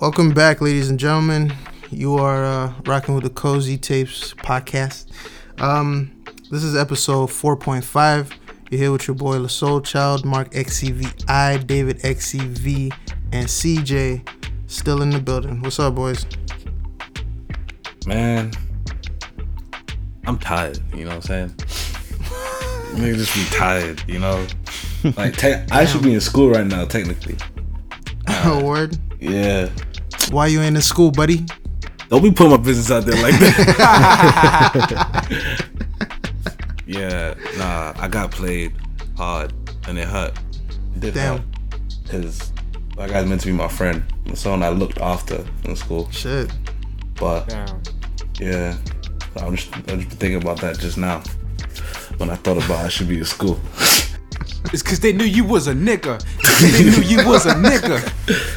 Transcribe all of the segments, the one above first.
Welcome back, ladies and gentlemen. You are uh, rocking with the Cozy Tapes podcast. Um, this is episode 4.5. You're here with your boy, La Soülchyld, Mark XCVI, David XCV, and CJ still in the building. What's up, boys? Man, I'm tired. You know what I'm saying? Nigga just be tired. You know, like te- I should be in school right now, technically. Oh, word. Yeah. Why you ain't in school, buddy? Don't be putting my business out there like that. yeah, nah, I got played hard and it hurt. It did Damn. Because that guy's meant to be my friend, and someone I looked after in school. Shit. But Damn. yeah, I'm just, I'm just thinking about that just now when I thought about I should be in school. It's cause they knew you was a nigga. 'Cause they knew you was a nigga.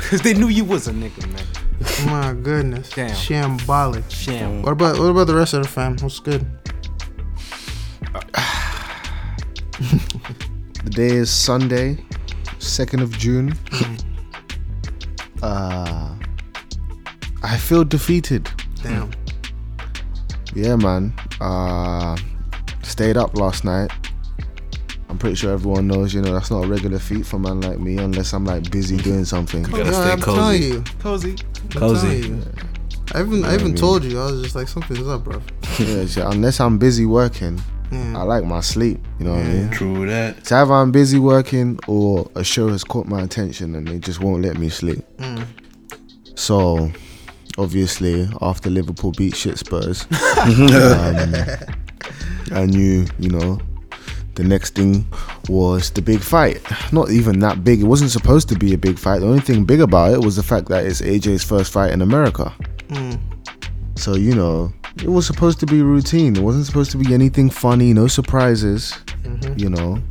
Cause they knew you was a nigga, man. My goodness. Damn. Shambolic. Sham. What about what about the rest of the fam? What's good? The day is Sunday, 2nd of June. uh, I feel defeated. Damn. Yeah, man. Uh, stayed up last night. I'm pretty sure everyone knows, you know, that's not a regular feat for a man like me unless I'm like busy doing something. gotta Yo, stay I'm cozy. telling you. Cozy. I'm Cozy. telling you. I even I even told you. I was just like something's up, bro. yeah, so unless I'm busy working, Yeah. I like my sleep. You know what I mean? True that. It's either I'm busy working or a show has caught my attention and they just won't let me sleep. Mm. So, obviously, after Liverpool beat shit Spurs, um, I knew, you know, the next thing was the big fight. Not even that big. It wasn't supposed to be a big fight. The only thing big about it was the fact that it's AJ's first fight in America. Mm. So, you know, it was supposed to be routine. It wasn't supposed to be anything funny, no surprises, you know.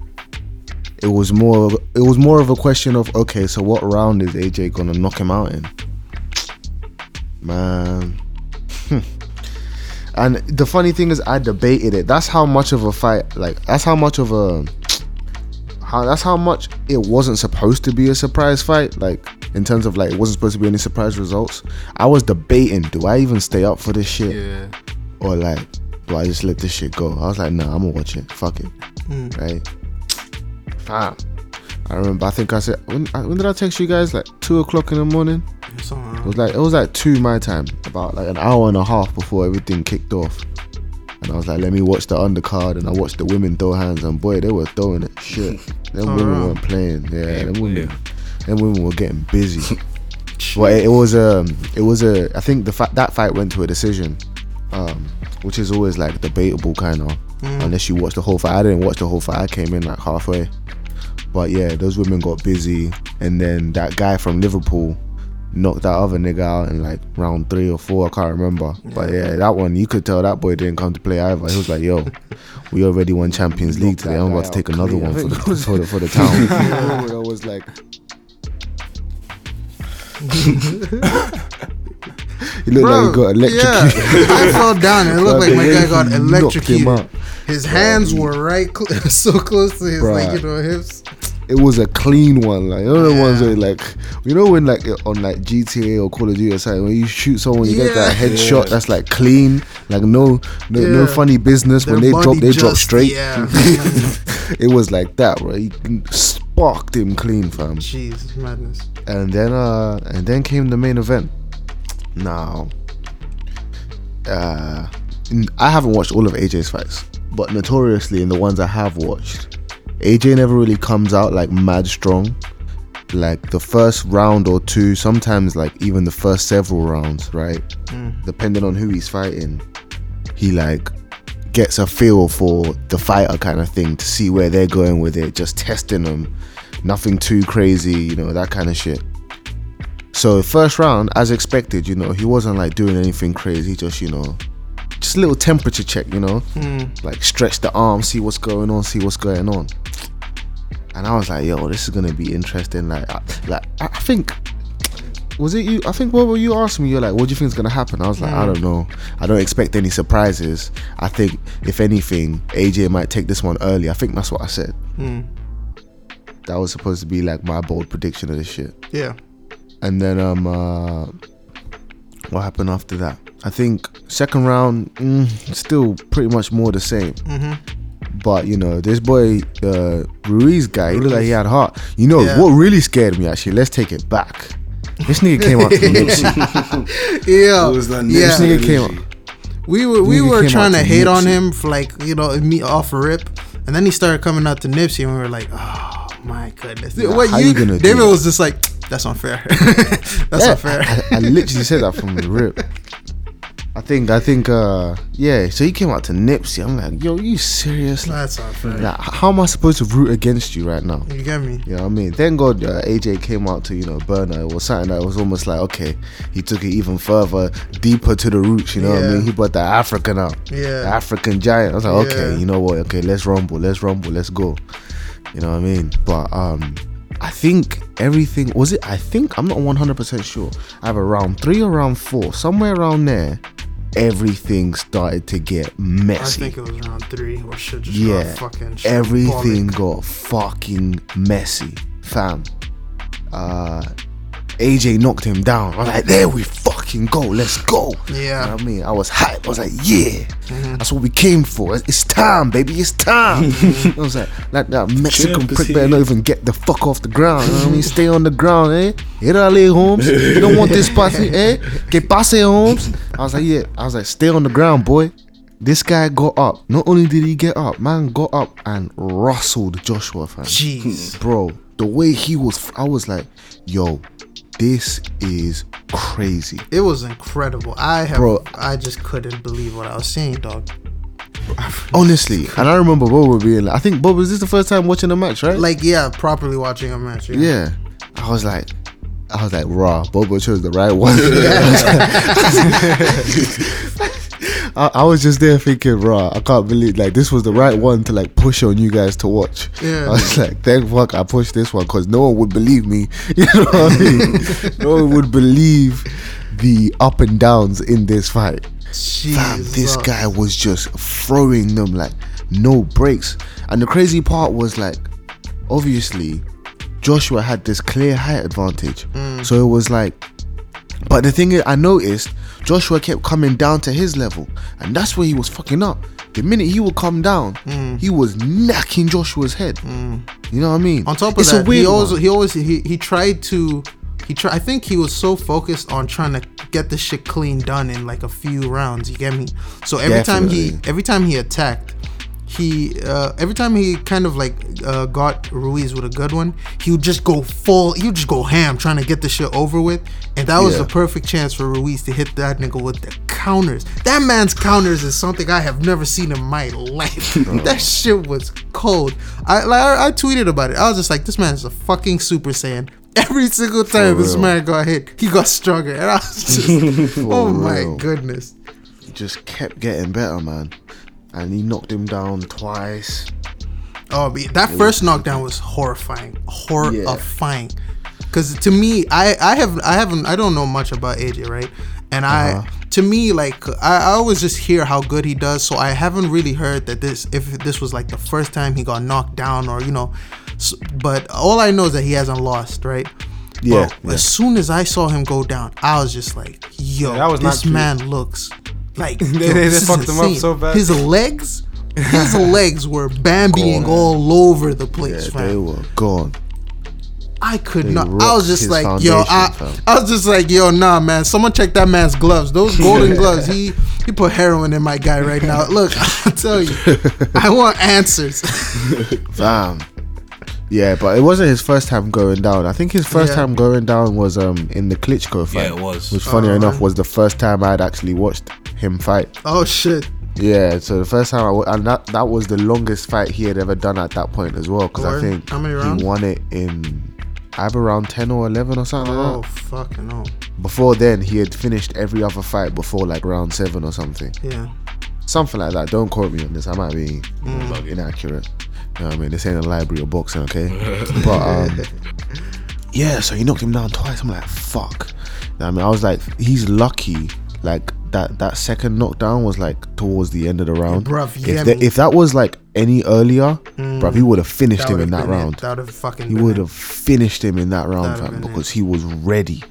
It was more of, it was more of a question of okay, so what round is AJ going to knock him out in? Man. And the funny thing is I debated it. That's how much of a fight like that's how much of a how that's how much it wasn't supposed to be a surprise fight like in terms of like it wasn't supposed to be any surprise results. I was debating do i even stay up for this shit? Yeah. or like do i just let this shit go? I was like nah i'm gonna watch it. Fuck it. Mm. right? Fam i remember i think i said when, when did i text you guys like two o'clock in the morning it was like it was like two my time about like an hour and a half before everything kicked off and I was like, let me watch the undercard, and I watched the women throw hands, and boy, they were throwing it. Shit, them Oh, women wow. weren't playing. Yeah, them women, yeah. them women were getting busy. Well, it, it was a, it was a. I think the fact that fight went to a decision, um, which is always like debatable, kind of, unless you watch the whole fight. I didn't watch the whole fight. I came in like halfway, but yeah, those women got busy, and then that guy from Liverpool knocked that other nigga out in like round three or four. I can't remember, but yeah, that one you could tell that boy didn't come to play either. He was like, "Yo, we already won Champions League today. I'm about to take another one for the, for the for the town." I was like. He looked like he got electrocuted. Yeah, I fell down and it looked like my guy got electrocuted. His hands were right cl- so close to his like Bruh. you know hips. It was a clean one, like you know the ones where like you know when like on like GTA or Call of Duty or something when you shoot someone you get that Yeah. headshot that's like clean, like no no, no funny business. when they drop, they drop straight. Yeah. It was like that, bro. He sparked him clean, fam. Jeez, madness. And then uh and then came the main event. Now, uh, I haven't watched all of AJ's fights, but notoriously in the ones I have watched, AJ never really comes out like mad strong. Like the first round or two, sometimes like even the first several rounds, right? Hmm. Depending on who he's fighting, he like gets a feel for the fighter kind of thing to see where they're going with it, just testing them. Nothing too crazy, you know, that kind of shit. So first round, as expected, you know, he wasn't like doing anything crazy, just you know, just a little temperature check, you know, like stretch the arm, see what's going on, see what's going on. And I was like, yo, this is gonna be interesting. Like, I, like I think was it you? I think what were you asking me? You're like, what do you think is gonna happen? I was like, I don't know. I don't expect any surprises. I think if anything, AJ might take this one early. I think that's what I said. Hmm. That was supposed to be like my bold prediction of this shit. Yeah. and then um, uh, what happened after that? I think second round, mm, still pretty much more the same. But you know, this boy, the Ruiz guy, he looked like he had heart. You know Yeah. what really scared me? Actually, let's take it back. This nigga came out to Nipsey. Yeah, It was that yeah. This nigga came out. We were we were trying to to hate on him for like you know me off a rip, and then he started coming out to Nipsey, and we were like, oh my goodness. Yeah, what how you, you gonna do David was just like, that's unfair. that's Yeah, unfair. I, I literally said that from the rip. I think, I think, uh, yeah. So he came out to Nipsey. I'm like, yo, you serious? Like, that's unfair. like, how am I supposed to root against you right now? You get me? You know what I mean? Thank God uh, AJ came out to, you know, Burna. It was something that was almost like, okay, he took it even further, deeper to the roots, you know what I mean? He brought the African out. Yeah. The African giant. I was like, okay, you know what? Okay, let's rumble, let's rumble, let's go. You know what I mean? But um I think everything was it I think I'm not 100% sure. Either round 3 or round 4, somewhere around there, everything started to get messy. I think it was round three or shit just Yeah, got fucking everything shambolic. got fucking messy, fam. Uh, AJ knocked him down. I was like, there we fucking go, let's go. Yeah. Mm-hmm. You know what I mean, I was hyped. I was like, yeah, that's what we came for. It's time, baby, it's time. I was like, that, that Mexican Champ prick better not even get the fuck off the ground. You know what I mean, stay on the ground, eh? Irale Holmes, you don't want this pussy, eh? Que pase, Holmes. I was like, yeah. I was like, stay on the ground, boy. This guy got up. Not only did he get up, man got up and rustled Joshua, fam. Jeez. Bro, the way he was, I was like, yo, this is crazy. It was incredible. I have, Bro. I just couldn't believe what I was seeing, dog. Honestly, and I remember Boba being like, I think Boba, was this the first time watching the match, right? Like, yeah, properly watching a match. Yeah. yeah. I was like, I was like, raw. Boba chose the right one. I, I was just there thinking, raw. I can't believe like this was the right one to like push on you guys to watch. Yeah. I was like, thank fuck I pushed this one because no one would believe me. You know what I mean? no one would believe the up and downs in this fight. Fam, this guy was just throwing them like no breaks. And the crazy part was like, obviously, Joshua had this clear height advantage. Mm. So it was like, but the thing is, I noticed Joshua kept coming down to his level, and that's where he was fucking up. The minute he would come down, mm. he was knacking Joshua's head. Mm. You know what I mean? On top of It's that, he always he always he, he tried to he try I think he was so focused on trying to get the shit clean done in like a few rounds, you get me? So every time he every time he attacked, he uh, every time he kind of like uh, got Ruiz with a good one, he would just go full he would just go ham trying to get the shit over with. And that was Yeah. the perfect chance for Ruiz to hit that nigga with the counters. That man's counters is something I have never seen in my life. that shit was cold. I like I, I tweeted about it. I was just like, this man is a fucking super saiyan. Every single time this man got hit, he got stronger. And I was just, oh my goodness. He just kept getting better, man. And he knocked him down twice. Oh, but that first knockdown was horrifying, horrifying. Because to me, I I have I haven't I don't know much about AJ, right? And I uh-huh. to me like I, I always just hear how good he does, so I haven't really heard that this if this was like the first time he got knocked down or you know, s but all I know is that he hasn't lost, right? Yeah, But As soon as I saw him go down, I was just like, "Yo, Yeah, that was this man looks like They- yo, they this is fucked him up so bad. His legs, his legs were bambying all over the place, Yeah, fam. they were gone. I could They not. I was just like, yo, I, fam. I was just like, yo, nah, man. Someone check that man's gloves. Those golden gloves. He he put heroin in my guy right now. Look, I'll tell you, I want answers. Fam. Yeah, but it wasn't his first time going down. I think his first Yeah. time going down was um in the Klitschko fight. Yeah, it was. Which, funny Oh, enough, was the first time I'd actually watched him fight. oh shit. Yeah, so the first time I wa- and that that was the longest fight he had ever done at that point as well. Because I think How many rounds? he won it in either round ten or eleven or something Oh like fucking no. Before then, he had finished every other fight before like round seven or something, Yeah. something like that. Don't quote me on this. I might be Mm. inaccurate. You know what I mean? This ain't a library of boxing, okay? but um, yeah, so he knocked him down twice. I'm like, fuck. You know I mean, I was like, he's lucky. Like that that second knockdown was like towards the end of the round. bruv, if, the- if that was like any earlier, bruv, he mm. would have finished him in that it. round. That would have fucking. He would have finished him in that round, fam, been it. because he was ready.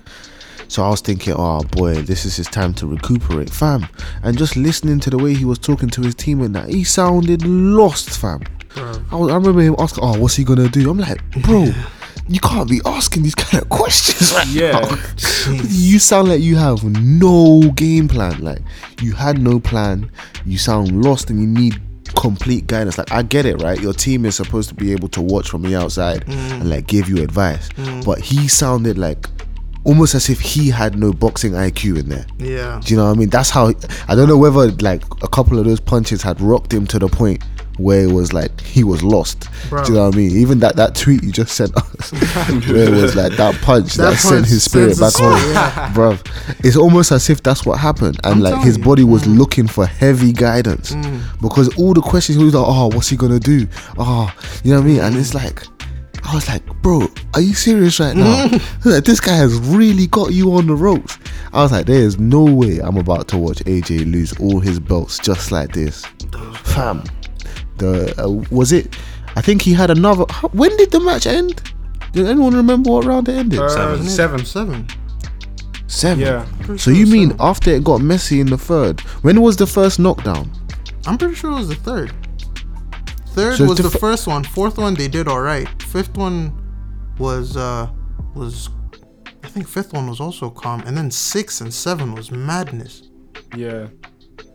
So I was thinking, oh boy, this is his time to recuperate, fam. And just listening to the way he was talking to his team and that, he sounded lost, fam. I, was, I remember him asking, oh, what's he gonna do? I'm like, bro, you can't be asking these kind of questions right Yeah. now. you sound like you have no game plan. Like you had no plan. You sound lost and you need complete guidance. Like I get it, right? Your team is supposed to be able to watch from the outside mm. and like give you advice. Mm. But he sounded like almost as if he had no boxing IQ in there. Yeah. Do you know what I mean? That's how I don't know whether like a couple of those punches had rocked him to the point where it was like he was lost. Bro. Do you know what I mean? Even that that tweet you just sent us, where it was like that punch that, That sent his spirit back home, spirit, bruv. It's almost as if that's what happened, and I'm like his you. body was mm. looking for heavy guidance mm. because all the questions he was like, oh, what's he gonna do? Oh, you know what I mean? And it's like. I was like, bro, are you serious right now? Mm. Like, this guy has really got you on the ropes. I was like, there is no way I'm about to watch AJ lose all his belts just like this. Fam, the uh, was it? I think he had another. how- When did the match end? Did anyone remember what round it ended? Uh, Seven. seven. Seven. Seven. Yeah. So sure you mean seven. after it got messy in the third? When was the first knockdown? I'm pretty sure it was the third. Third So was the the first one. Fourth one they did all right. Fifth one was uh was I think fifth one was also calm, and then six and seven was madness. Yeah.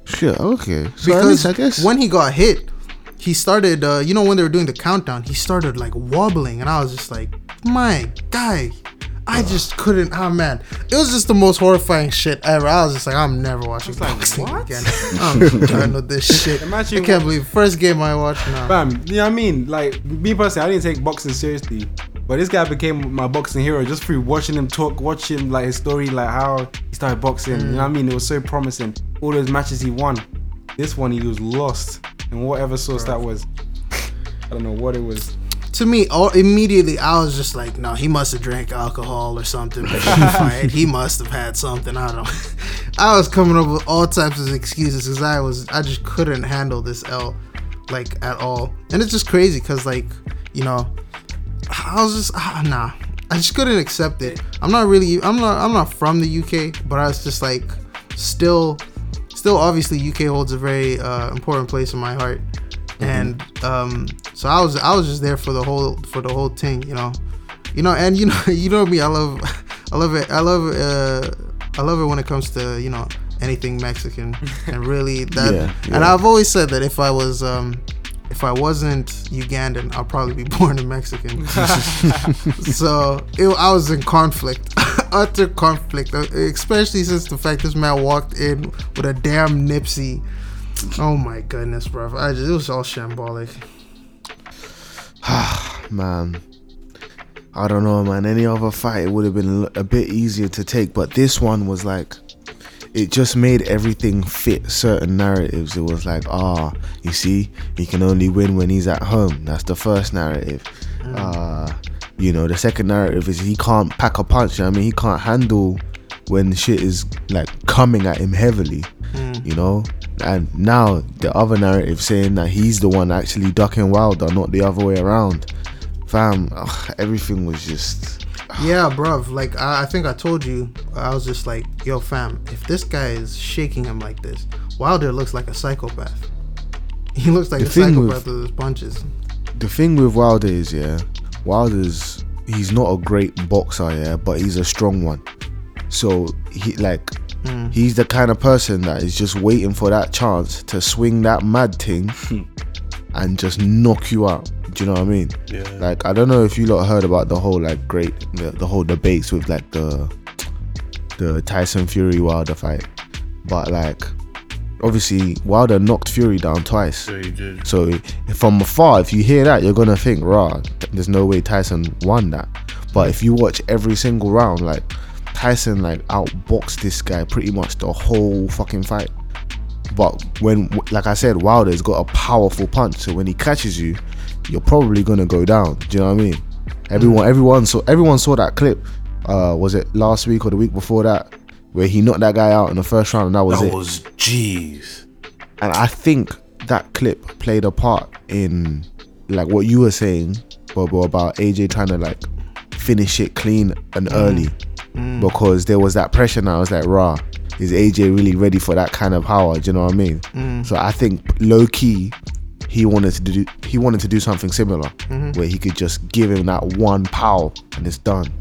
Shit. Okay. So Because I guess. when he got hit, he started. Uh, you know when they were doing the countdown, he started like wobbling, and I was just like, my guy. I just couldn't. Oh man, it was just the most horrifying shit ever. I was just like, I'm never watching like, boxing what? again. I'm done with this shit. Imagine I can't what- believe first game I watched now. Bam. You know what I mean? Like me personally, I didn't take boxing seriously. But this guy became my boxing hero just through watching him talk, watching like his story, like how he started boxing. You know what I mean? It was so promising. All those matches he won. This one he was lost. And whatever source that was. I don't know what it was. to me, all, immediately I was just like, no, he must have drank alcohol or something. before the fight. He must have had something. I don't. I was coming up with all types of excuses because I was, I just couldn't handle this L, like at all. And it's just crazy because like, you know, I was just ah, nah. I just couldn't accept it. I'm not really. I'm not. I'm not from the UK, but I was just like, still, still. Obviously, UK holds a very uh, important place in my heart, and um, so I was. I was just there for the whole for the whole thing, you know, you know. And you know, you know me. I love, I love it. I love. Uh, I love it when it comes to you know anything Mexican, and really that. Yeah, And. I've always said that if I was. Um, if I wasn't Ugandan, I'll probably be born a Mexican. so it, I was in conflict, utter conflict, uh, especially since the fact this man walked in with a damn Nipsey. Oh my goodness, bro! I just, it was all shambolic. man. I don't know, man. Any other fight, it would have been a bit easier to take, but this one was like, it just made everything fit certain narratives. It was like, ah, you see, he can only win when he's at home. That's the first narrative. Uh, you know, the second narrative is he can't pack a punch. I mean, he can't handle when shit is like coming at him heavily. Hmm. You know, and now the other narrative saying that he's the one actually ducking Wilder, not the other way around. Fam, ugh, everything was just Yeah, bruv. Like I, I think I told you, I was just like, "Yo, fam, if this guy is shaking him like this, Wilder looks like a psychopath. He looks like The a thing with- psychopath with his punches." the thing with Wilder is, yeah, Wilder's he's not a great boxer, yeah, but he's a strong one. So he like hmm. he's the kind of person that is just waiting for that chance to swing that mad thing hmm. and just knock you out. Do you know what I mean? Yeah. Like I don't know if you lot heard about the whole like great the, the whole debates with like the the Tyson Fury Wilder fight, but like obviously Wilder knocked Fury down twice. Did. So from afar, if you hear that, you're gonna think, "Raw, there's no way Tyson won that." But if you watch every single round, like Tyson like outboxed this guy pretty much the whole fucking fight. But when, like I said, Wilder's got a powerful punch, so when he catches you, you're probably gonna go down. Do you know what I mean? Everyone, everyone saw, everyone saw that clip. Uh, was it last week or the week before that, where he knocked that guy out in the first round, and that was That it. was jeez. And I think that clip played a part in like what you were saying, Bobo, about AJ trying to like finish it clean and mm. early mm. because there was that pressure now. I was like, rah, is AJ really ready for that kind of power? Do you know what I mean? Mm. So I think low key, he wanted to do he wanted to do something similar mm-hmm. where he could just give him that one pow and it's done.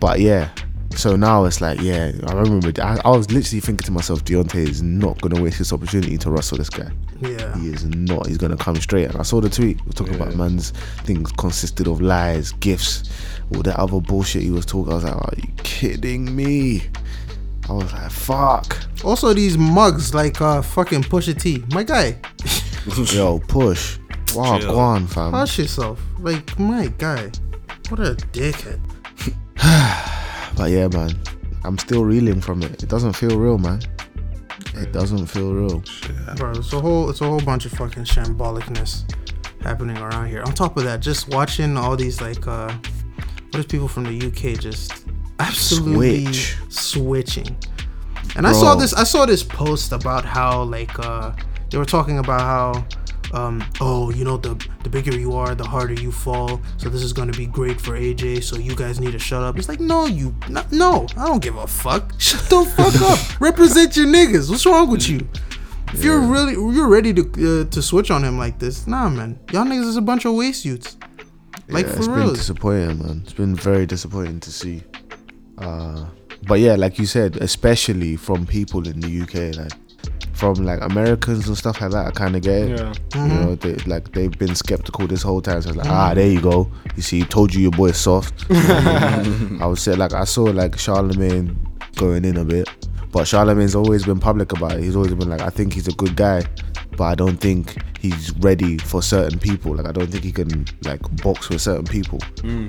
But yeah. So now it's like, yeah, I remember I, I was literally thinking to myself, Deontay is not gonna waste his opportunity to wrestle this guy. Yeah. He is not. He's gonna come straight. And I saw the tweet talking about man's things consisted of lies, gifts, all that other bullshit he was talking. I was like, are you kidding me? I was like, fuck. Also, these mugs like uh fucking Pusha T. My guy, Yo, push. Wow, Chill. go on, fam. hush yourself. Like my guy, what a dickhead. But yeah, man, I'm still reeling from it. It doesn't feel real, man. It doesn't feel real. Bro, it's a whole it's a whole bunch of fucking shambolicness happening around here. On top of that, just watching all these like uh what is people from the UK just absolutely Switch. switching. And I saw this I saw this post about how like uh they were talking about how um oh you know the the bigger you are the harder you fall. So this is going to be great for AJ so you guys need to shut up. It's like no you no, no I don't give a fuck. Shut the fuck up. Represent your niggas. What's wrong with you? If you're really you're ready to uh, to switch on him like this, nah, man. Y'all niggas is a bunch of waste youths. Like yeah, for it's been disappointing, man. It's been very disappointing to see. Uh, but yeah, like you said, especially from people in the UK, like from like Americans and stuff like that, I kind of get it. Yeah. Mm-hmm. You know, they like they've been skeptical this whole time. So it's like, ah, there you go. You see, told you your boy's soft. I would say like I saw like Charlemagne going in a bit, but Charlemagne's always been public about it. He's always been like, I think he's a good guy, but I don't think he's ready for certain people. Like I don't think he can like box with certain people.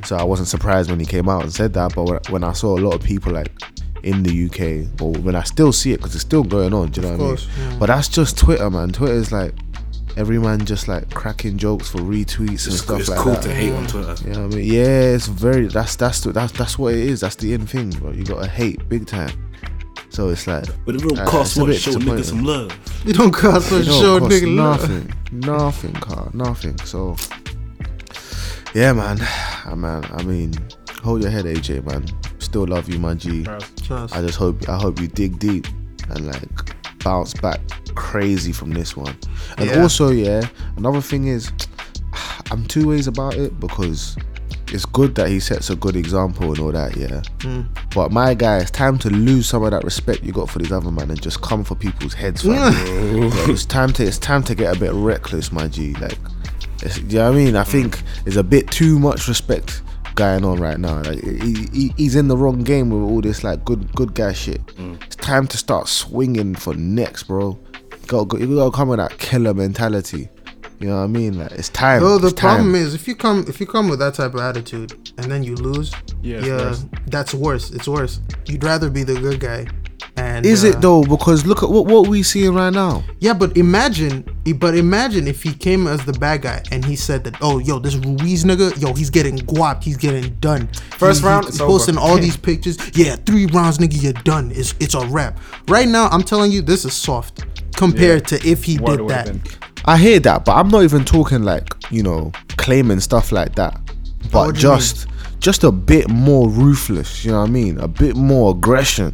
So I wasn't surprised when he came out and said that. But when, when I saw a lot of people like in the UK, but when I still see it because it's still going on. Do you know what course, I mean? yeah. But that's just Twitter, man. Twitter is like every man just like cracking jokes for retweets and It's, stuff it's like cool that. to hate on Twitter. You know what I mean? Yeah, it's very that's that's that's that's what it is. That's the end thing, bro. You gotta hate big time. So it's like But it don't Uh, cost it's a much. Show niggas disappointing. some love. You don't cost a it show, cost nigga. love. nothing, nothing, car, nothing. So yeah, man, Ah, man. I mean, hold your head, AJ, man. Still love you, my G. Trust. I just hope I hope you dig deep and like bounce back crazy from this one. And Yeah. also, yeah, another thing is I'm two ways about it because it's good that he sets a good example and all that, yeah. Hmm. But my guy, it's time to lose some of that respect you got for these other man and just come for people's heads. Yeah, it's time to it's time to get a bit reckless, my G. Like, it's, you know what I mean? I think it's a bit too much respect going on right now. Like, he, he, he's in the wrong game with all this like good good guy shit. Mm. It's time to start swinging for next, bro. You gotta, you gotta come with that killer mentality. You know what I mean? Like, it's time. Though the It's time. problem is, if you come if you come with that type of attitude and then you lose, Yeah, yeah, worse. that's worse. It's worse. You'd rather be the good guy. And Is uh, it though? Because look at what what we seeing right now. Yeah, but imagine, but imagine if he came as the bad guy and he said that, oh, yo, this Ruiz nigga, yo, he's getting guapped, he's getting done. First He- round, he's it's posting over. all these pictures. Yeah, three rounds, nigga, you're done. It's it's a wrap. Right now, I'm telling you, this is soft compared to if he What did that. I hear that, but I'm not even talking like you know claiming stuff like that. But what mean? just just a bit more ruthless. You know what I mean? A bit more aggression.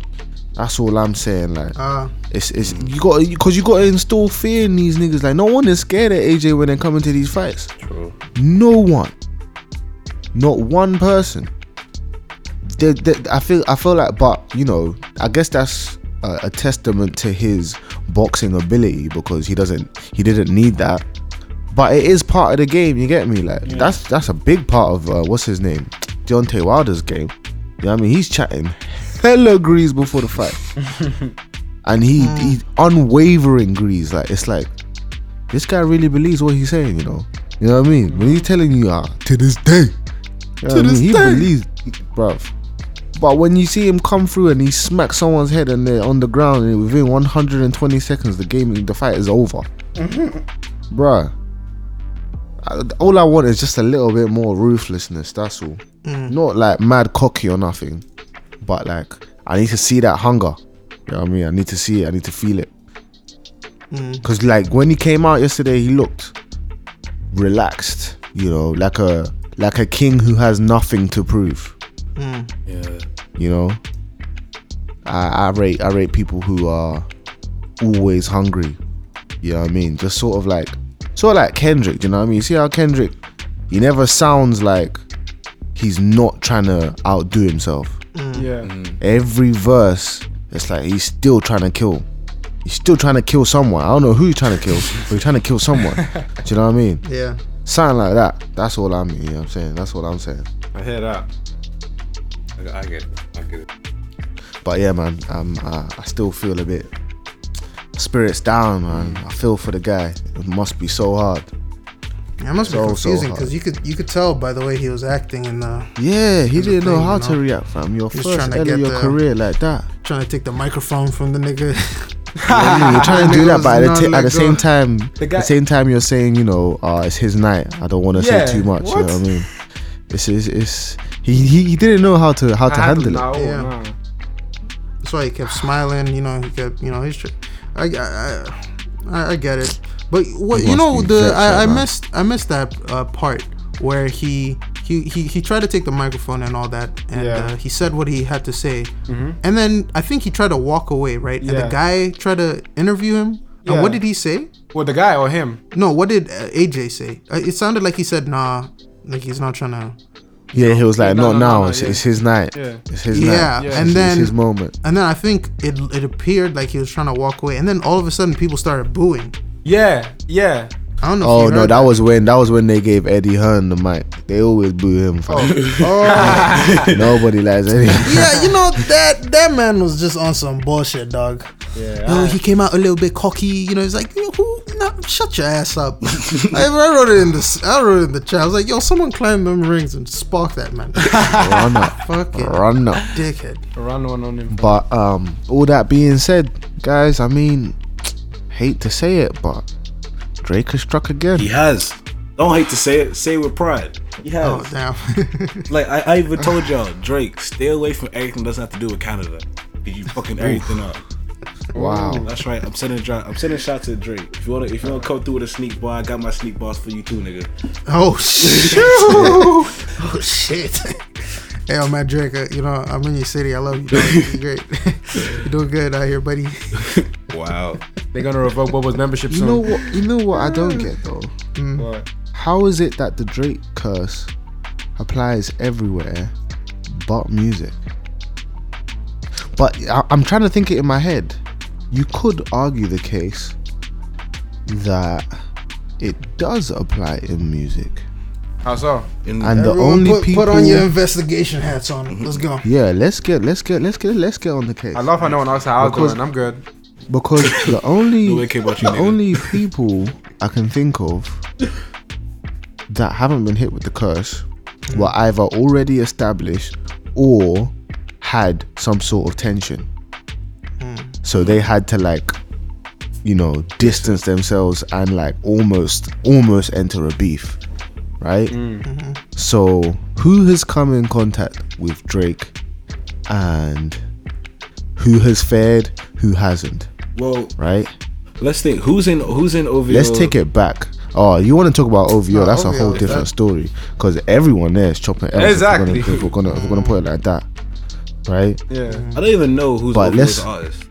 That's all I'm saying. Like Uh, it's it's you got because you got to install fear in these niggas. Like no one is scared of AJ when they come into these fights. True. No one. Not one person. They- they- I feel I feel like, but you know, I guess that's a, a testament to his boxing ability because he doesn't he didn't need that. But it is part of the game. You get me? Like that's that's a big part of uh, what's his name, Deontay Wilder's game. You know what I mean? He's chatting hella grease before the fight, and he he unwavering grease. Like it's like this guy really believes what he's saying. You know, you know what I mean? When he's telling you, ah, to this day, you know I this mean? he day. believes, bruv. But when you see him come through and he smacks someone's head and they're on the ground, and within 120 seconds, the game, the fight is over, bruh. All I want is just a little bit more ruthlessness. That's all. Not like mad cocky or nothing, but like I need to see that hunger. You know what I mean? I need to see it. I need to feel it. Mm. Because like when he came out yesterday, he looked relaxed. You know, like a like a king who has nothing to prove. Mm. Yeah. You know, I, I rate I rate people who are always hungry. You know what I mean? Just sort of like sort of like Kendrick. You know what I mean? See how Kendrick, he never sounds like he's not trying to outdo himself. Yeah. Every verse, it's like he's still trying to kill. He's still trying to kill someone. I don't know who he's trying to kill, but he's trying to kill someone. Do you know what I mean? Yeah. Something like that. That's all I mean. You know what I'm saying? That's what I'm saying. I hear that. I, I get it. I get it. But yeah, man, um, I, I still feel a bit spirits down, man. I feel for the guy. It must be so hard. Yeah, it must be So, so confusing hard. because you could you could tell by the way he was acting and uh, Yeah, he didn't know thing, how you to react, fam. Your He's first trying to L of your the- career like that. trying to take the microphone from the nigga. Yeah, you're trying to do that, but at the, t- at the same time, The guy- the same time you're saying, you know, uh, it's his night. I don't want to Yeah, say too much. You know what? what I mean? It's, it's, it's he, he he didn't know how to how to handle it. No, Yeah. no. That's why he kept smiling. You know, he kept you know he's. tr- I I I, I get it, but what He you know the I, I missed I missed that uh, part where he. He, he, he tried to take the microphone and all that, and Yeah. uh, he said what he had to say, and then I think he tried to walk away, right? And the guy tried to interview him. And Yeah. what did he say? Well, the guy or him? No, what did uh, AJ say? Uh, it sounded like he said, "Nah, like he's not trying to." Yeah, he was like, No, not no, no, now. no, it's, yeah. it's his night. Yeah. It's his Yeah, night. Yeah. and It's- then it's his moment. and then I think it it appeared like he was trying to walk away, and then all of a sudden people started booing. Yeah, yeah. I don't know. Oh no, heard that was when that was when they gave Eddie Hearn the mic. They always boo him. Fam. Oh, Nobody likes Eddie. yeah, you know that that man was just on some bullshit, dog. Yeah. Yo, he came out a little bit cocky. You know, he's like, who? Nah, shut your ass up. I, I wrote it in the I wrote it in the chat. I was like, yo, someone climb them rings and spark that man. Run up, Fucking run up. dickhead. Run one on him. But um, all that being said, guys, I mean, hate to say it, but Drake has struck again. He has. Don't hate to say it. Say it with pride. He oh, has. Oh damn. Like I, I even told y'all, Drake, stay away from everything that doesn't have to do with Canada. Cause you fucking everything up. Wow. That's right. I'm sending I'm sending shots to Drake. If you wanna if you wanna come through with a sneak bar, I got my sneak bars for you too, nigga. Oh shit! oh shit! Hey, yo, Matt Drake, uh, you know I'm in your city. I love you. Dog. You're great. You're doing good out here, buddy. Wow. They're gonna revoke Bobo's membership You soon. know what? You know what I don't get though. What? How is it that the Drake curse applies everywhere but music? But I, I'm trying to think it in my head. You could argue the case that it does apply in music, How so? In, and the only put, people. put on your investigation hats on. Let's go. yeah, let's get let's get let's get let's get on the case I love how no one else how I was Because- doing. I'm good. because the only Nobody care about you, the only people I can think of that haven't been hit with the curse hmm. were either already established or had some sort of tension. Hmm. So they had to like, you know, distance themselves and like almost almost enter a beef, right? So who has come in contact with Drake and who has fared, who hasn't, well, right? let's think. Who's in who's in OVO? Let's take it back. Oh, you want to talk about OVO? No, that's a whole different that- story. Because everyone there is chopping L's. Exactly. If we're gonna, if we're gonna, if we're gonna put it like that, right? Yeah. I don't even know who's But OVO's let's- artist.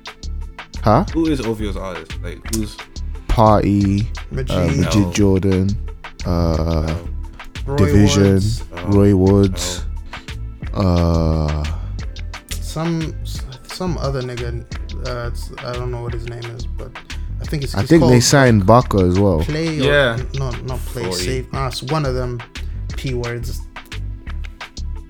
Huh? Who is OVO's artist? Like who's Party, Majid, uh, Majid No. Jordan, uh, Roy Division, Woods, Roy Woods, uh, some some other nigga. Uh, it's, I don't know what his name is, but I think it's. I it's think they called signed Baka as well. Play. Or, Yeah. No, not play. Forty. Safe. Nah, it's one of them. P words.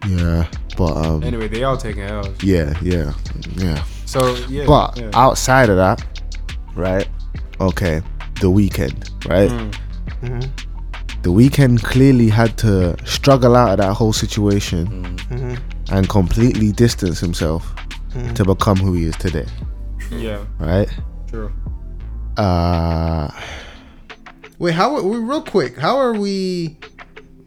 Yeah, but um, Anyway, they all taking L's. yeah, yeah, yeah. So yeah. But yeah. outside of that, right? Okay, the Weeknd, right? Mm. The Weeknd clearly had to struggle out of that whole situation mm. mm-hmm. and completely distance himself mm-hmm. to become who he is today, yeah. right? True. Uh, Wait, how? Are we, real quick. How are we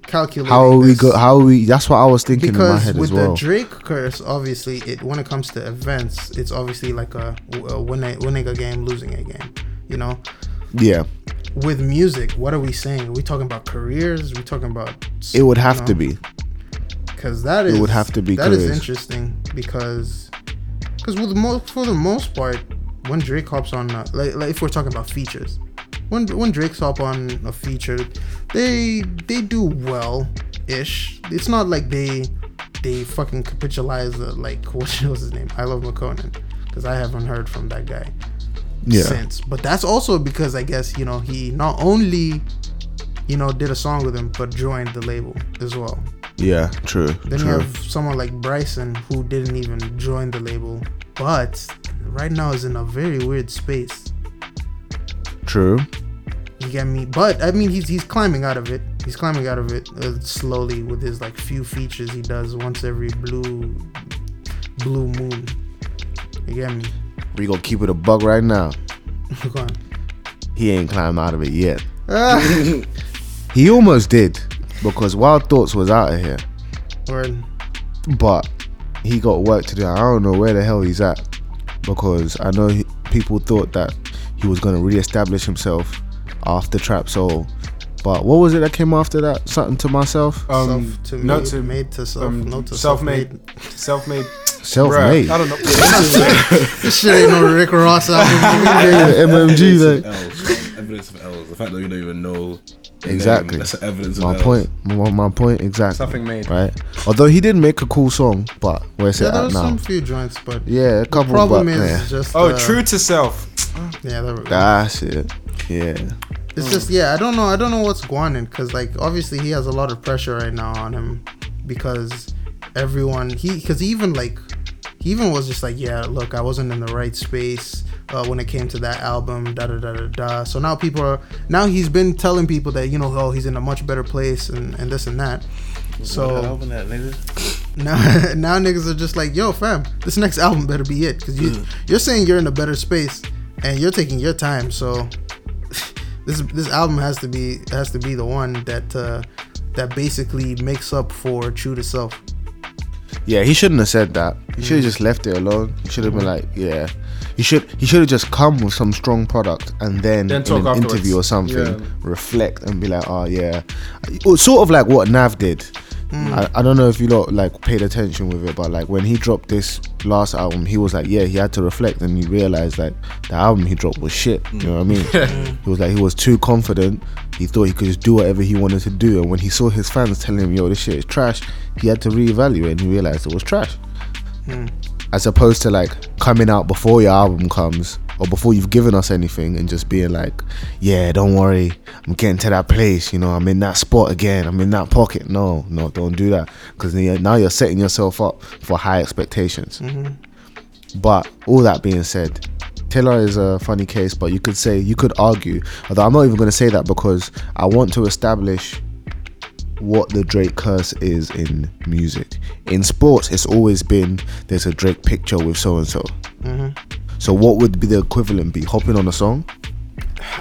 calculating? how are we this? go? How are we? That's what I was thinking in my because head with as well. the Drake curse, obviously, it when it comes to events, it's obviously like a, a win a winning a game, losing a game. You You know, Yeah, with music, what are we saying? Are we talking about careers? Are we talking about? it would have to be. because that is It would have to be that is careers. interesting because because with most for the most part when Drake hops on uh, like, like if we're talking about features when when Drake's hop on a feature they they do well ish it's not like they they fucking capitalize uh, like what was his name iLoveMakonnen because I haven't heard from that guy Yeah, since. But that's also because I guess you know he not only you know did a song with him, but joined the label as well. yeah, true, Then you have someone like Bryson who didn't even join the label, but right now is in a very weird space. True. You get me? But I mean, he's he's climbing out of it. He's climbing out of it uh, slowly with his like few features he does once every blue blue moon. You get me? We gonna keep it a bug right now. He ain't climbed out of it yet. Ah, He almost did because Wild Thoughts was out of here, word. but he got work to do. I don't know where the hell he's at because I know he, people thought that he was gonna re-establish himself after Trap Soul. But what was it that came after that? Something to myself. Um, self to no made, to made to self, um, no to self-made, self-made. self-made. Self-made. Bruh, I don't know. This shit ain't no Rick Ross album. MMG, like L's, evidence of L's. The fact that you don't even know. Exactly. name, that's evidence of my L's. point. My, my point exactly. Something made. Right. Although he did make a cool song, but where's yeah, it there at was now? some few joints, but Yeah, a the couple. problem but, is yeah. just Oh, uh, true to self. Yeah, there we. That's it. Yeah. It's just yeah, I don't know, I don't know what's going on because like obviously he has a lot of pressure right now on him because everyone he because he even like he even was just like yeah, look, I wasn't in the right space uh, when it came to that album, da da da da da. So now people are now he's been telling people that you know oh he's in a much better place and and this and that. So that, nigga? now now niggas are just like yo fam, this next album better be it because you you're saying you're in a better space and you're taking your time so this this album has to be has to be the one that uh that basically makes up for true to self Yeah, he shouldn't have said that. He should have just left it alone. He should have been like, yeah. He should he should have just come with some strong product and then, Then in an afterwards. interview or something Yeah. reflect and be like, oh yeah, sort of like what Nav did. I, I don't know if you lot like paid attention with it, but like when he dropped this last album, he was like, yeah, he had to reflect and he realized like the album he dropped was shit. You know what I mean? he was like he was too confident. He thought he could just do whatever he wanted to do, and when he saw his fans telling him, "Yo, this shit is trash," he had to reevaluate and he realized it was trash. Hmm. As opposed to like coming out before your album comes or before you've given us anything and just being like, "Yeah, don't worry, I'm getting to that place. You know, I'm in that spot again. I'm in that pocket." No, no, don't do that because now you're setting yourself up for high expectations. Mm-hmm. But all that being said, Taylor is a funny case, but you could say, you could argue, although I'm not even going to say that because I want to establish what the Drake curse is in music. In sports, it's always been there's a Drake picture with so and so. So, what would be the equivalent be? Hopping on a song?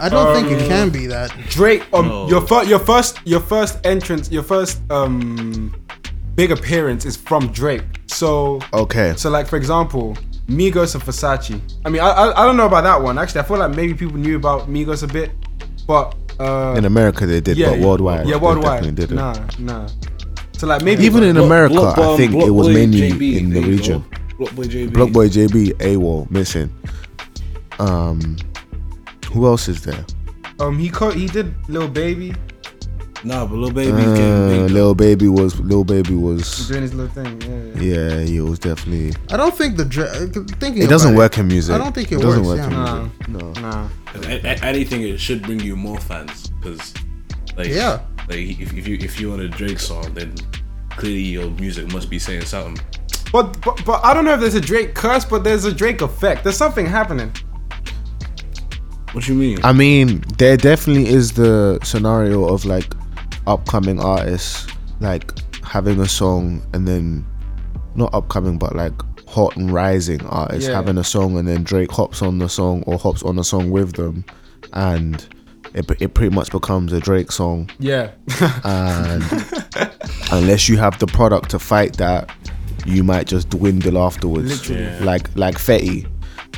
i don't think it can be that Drake, um, No. your first, your first, your first entrance, your first um, big appearance is from Drake. So, Okay. so like for example, Migos and Versace. I mean, I, I, I don't know about that one. Actually, I feel like maybe people knew about Migos a bit, but uh, In America, they did, but worldwide, yeah, worldwide, definitely didn't. nah, nah. So like maybe Even in Block- America, Block- I think Block it was Boy mainly JB, in the region. go. BlocBoy JB. Block Boy JB, AWOL, missing. Um, who else is there? um he co- he did Lil Baby Nah, but Lil Baby's getting Uh, big. Lil Baby was Lil Baby was doing his little thing. Yeah, yeah. yeah, he was definitely. i don't think the Dra- thinking It doesn't about work in music. I don't think it doesn't works, work yeah. in music. No. Nah. A- a- anything it should bring you more fans because like Yeah. like if, if you if you want a Drake song then clearly your music must be saying something But, but but I don't know if there's a Drake curse, but there's a Drake effect. There's something happening. what you mean I mean, there definitely is the scenario of like upcoming artists like having a song and then not upcoming but like hot and rising artists Yeah. having a song and then Drake hops on the song or hops on a song with them and it, it pretty much becomes a Drake song Yeah. and unless you have the product to fight that you might just dwindle afterwards Literally. Yeah. like like Fetty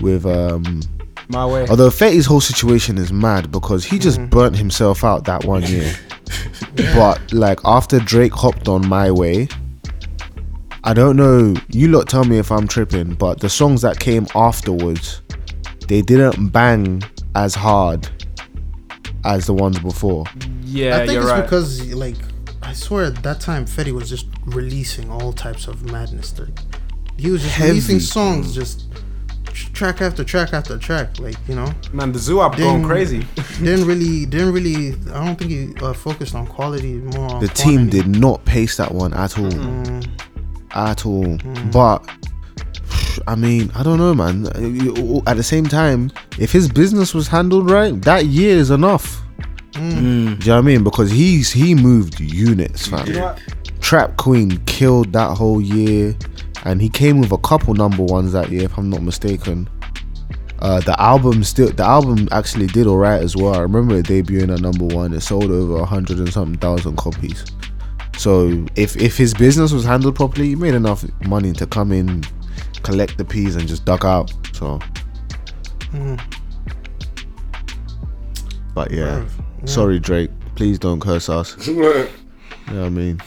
with um My way. Although Fetty's whole situation is mad because he just burnt himself out that one year. But like after Drake hopped on My Way, I don't know. You lot tell me if I'm tripping, but the songs that came afterwards, they didn't bang as hard as the ones before. Yeah, I think you're it's right. because like I swear at that time Fetty was just releasing all types of madness. Like, he was just Heavy. releasing songs, just track after track after track. Like you know, Man, the zoo app going crazy. didn't really, didn't really. I don't think he uh, focused on quality more. On The team did not pace that one at all. Mm, At all. But I mean, I don't know, man. At the same time, if his business was handled right, that year is enough. Mm. Do you know what I mean? Because he's he moved units, fam. You know? Trap Queen killed that whole year, and he came with a couple number ones that year, if I'm not mistaken. Uh, the album still, the album actually did alright as well. I remember it debuting at number one. It sold over a hundred and something thousand copies. So if if his business was handled properly, he made enough money to come in, collect the peas, and just duck out. So, Mm. but yeah, Bruv, yeah. Sorry Drake, please don't curse us. You know what I mean?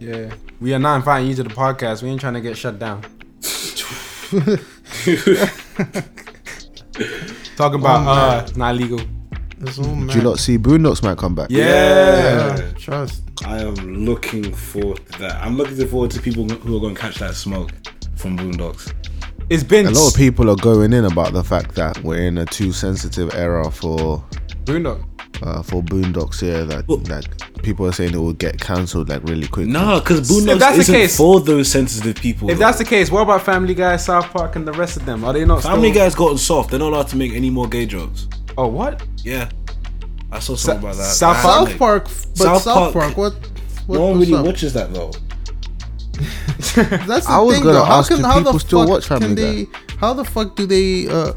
Yeah. We are not inviting you to the podcast. We ain't trying to get shut down. Talking about Oh, uh not legal. It's all Do you mad. not see Boondocks might come back? Yeah. Yeah, trust. I am looking forward to that. I'm looking forward to people who are going to catch that smoke from Boondocks. It's been A lot of people are going in about the fact that we're in a too sensitive era for Bruno. Uh, for Boondocks. Yeah, that Well- that people are saying it will get cancelled like really quick. No, because If Boondocks that's the isn't case- for those sensitive people. If though. that's the case, what about Family Guy, South Park, and the rest of them? Are they not Family still... Guy's gotten soft. They're not allowed to make any more gay jokes. Oh, what? Yeah, I saw something about that. South That- Park? South Park, but South South, Park- Park, what? what No one really up? watches that though. That's the I was thing, gonna though. How ask, can, do how the people still watch Family can they? How the fuck do they? Uh,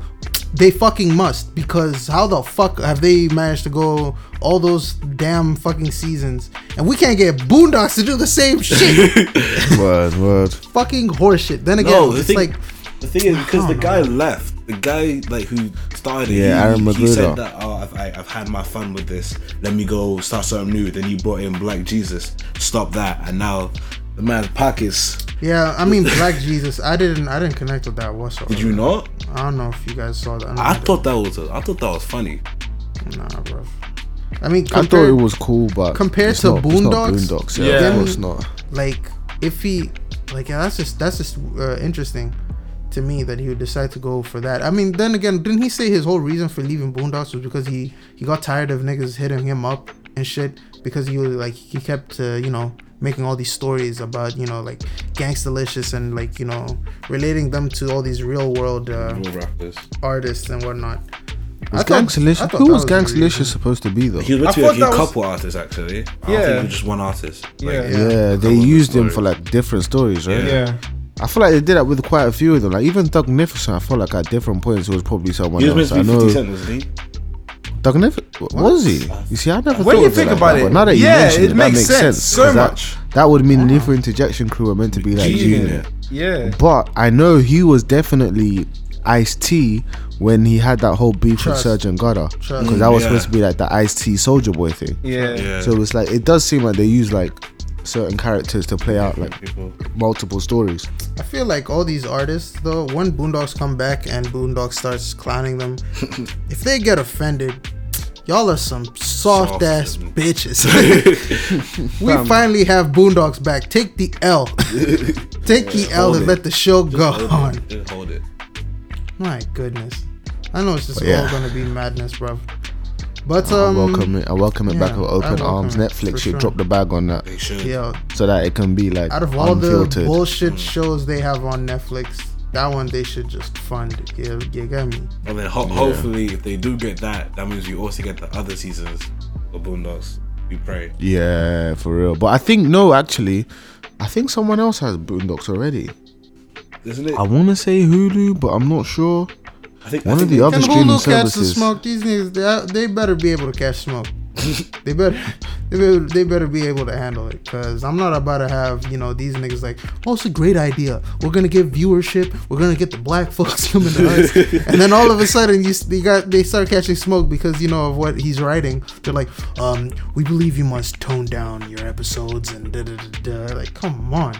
they fucking must because how the fuck have they managed to go all those damn fucking seasons and we can't get Boondocks to do the same shit? word, word. fucking horseshit. Then again, No, the it's thing- like The thing is because the don't guy left. The guy like who started. Yeah, he, Aaron he said that oh, I've, I, I've had my fun with this. Let me go start something new. Then he brought in Black Jesus. Stop that. And now the man's pockets. Yeah. I mean, Black Jesus. I didn't. I didn't connect with that whatsoever. Did you not? I don't know if you guys saw that. I thought that was. A, I thought that was funny. Nah, bro. I mean, I thought it was cool, but compared to not, it's not Boondocks? Boondocks, yeah, Yeah. of course not. like if he like yeah, that's just that's just uh, interesting to me that he would decide to go for that. I mean, then again, didn't he say his whole reason for leaving Boondocks was because he he got tired of niggas hitting him up and shit because he was like he kept uh, you know making all these stories about you know like gangstalicious and like you know relating them to all these real world uh, artists and whatnot. Was I thought- I Gangstalicious? Who that was the reason. Gangstalicious supposed to be though? He was meant to be thought like a that was- couple artists actually. I Yeah. think he was just one artist. Like, Yeah. Yeah, they used him for like different stories, right? Yeah. I feel like they did that with quite a few of them. Like even Thugnificent, I feel like at different points it was probably someone He was else. meant to I be 50 know Cent, wasn't he? Thugnificent was he? You see, I never When thought you of think like about that, it, but now that you yeah, mention it it, that makes makes sense sense. so 'cause that- much. That would mean Lethal Interjection Crew were meant to be like G Junior. Unit. Yeah. But I know he was definitely Ice T when he had that whole beef with Trust. Sergeant Gutter. Trust. Because that was Yeah. supposed to be like the Ice T Soulja Boy thing. Yeah. Yeah. So it's like it does seem like they use like certain characters to play out like people. multiple stories. I feel like all these artists, though, when Boondocks come back and Boondocks starts clowning them, if they get offended, y'all are some soft, Soft ass as- bitches. we finally have Boondocks back. Take the L. Take the L and it. let the show go Hold on. it. Just hold it. My goodness. I know it's just But yeah. all gonna be madness, bro. But um, I um, welcome it. I welcome it back with open arms. it, Netflix should sure. drop the bag on that They should. yeah, so that it can be like out of all unfiltered. the bullshit shows they have on Netflix, that one they should just fund. You, you get me? And then ho- hopefully, if they do get that, that means we also get the other seasons of Boondocks. We pray. yeah, for real. But I think no, actually, I think someone else has Boondocks already. Isn't it? I want to say Hulu, but I'm not sure. I think One I of the other Can streaming Hulu catch the services. smoke? These niggas, they, they better be able to catch smoke. They better, they better, they better be able to handle it. Cause I'm not about to have you know these niggas like, oh, it's a great idea. We're gonna get viewership. We're gonna get the black folks coming to us, and then all of a sudden you they got they start catching smoke because you know of what he's writing. They're like, um, we believe you must tone down your episodes and da da da. Like, come on.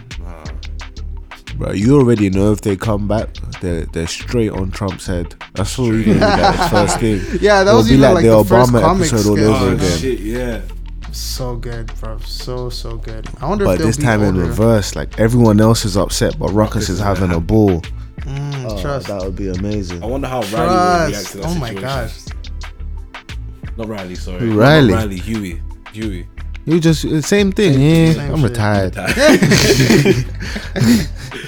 Bro, you already know if they come back, they're, they're straight on Trump's head. That's all you gonna be like first thing. Yeah, that It'll was be even like like the the first Obama comic episode all sketch. over Oh again. shit, yeah. So good, bro. So so good. I wonder But if they'll this be time in older. reverse, like everyone else is upset, but Ruckus is having a ball. Mm, Oh, trust. that would be amazing. I wonder how Riley would react to that Oh my situation. gosh. Not Riley, sorry. Who, Not Riley? Riley, Huey. Huey. You just same thing. yeah, Same I'm shit. retired.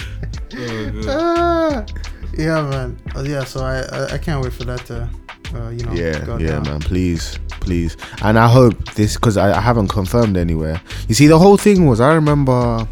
Ah, yeah, man. Uh, yeah, so I, I I can't wait for that to, uh, you know, Yeah, yeah, down. man. Please, please. And I hope this because I, I haven't confirmed anywhere. You see, the whole thing was I remember.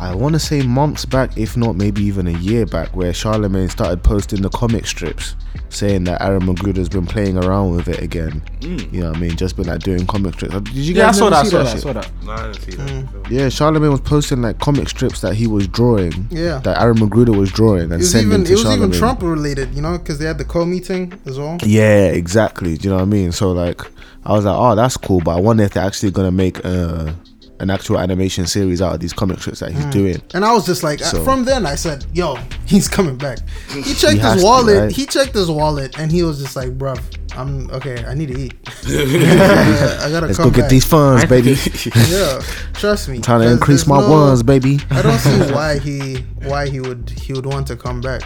I want to say months back, if not maybe even a year back, where Charlemagne started posting the comic strips, saying that Aaron McGruder's been playing around with it again. You know what I mean? Just been like doing comic strips. Did you Yeah, I guys saw never that. I see saw that. I shit? saw that. No, I didn't see that. Yeah, Charlemagne was posting like comic strips that he was drawing. Yeah. That Aaron McGruder was drawing and It was sending even to it was Charlemagne. even Trump related, you know, because they had the co meeting as well. Yeah, exactly. Do you know what I mean? So like, I was like, oh, that's cool, but I wonder if they're actually gonna make uh, an actual animation series out of these comic strips that he's mm. doing. And I was just like, So- from then I said, yo, he's coming back. He checked has his to, wallet. right? He checked his wallet, and he was just like, bruv, I'm okay. I need to eat. I gotta Let's come go get back. these funds, baby. Yeah, trust me. Trying to increase my no- ones, baby. I don't see why he why he would he would want to come back.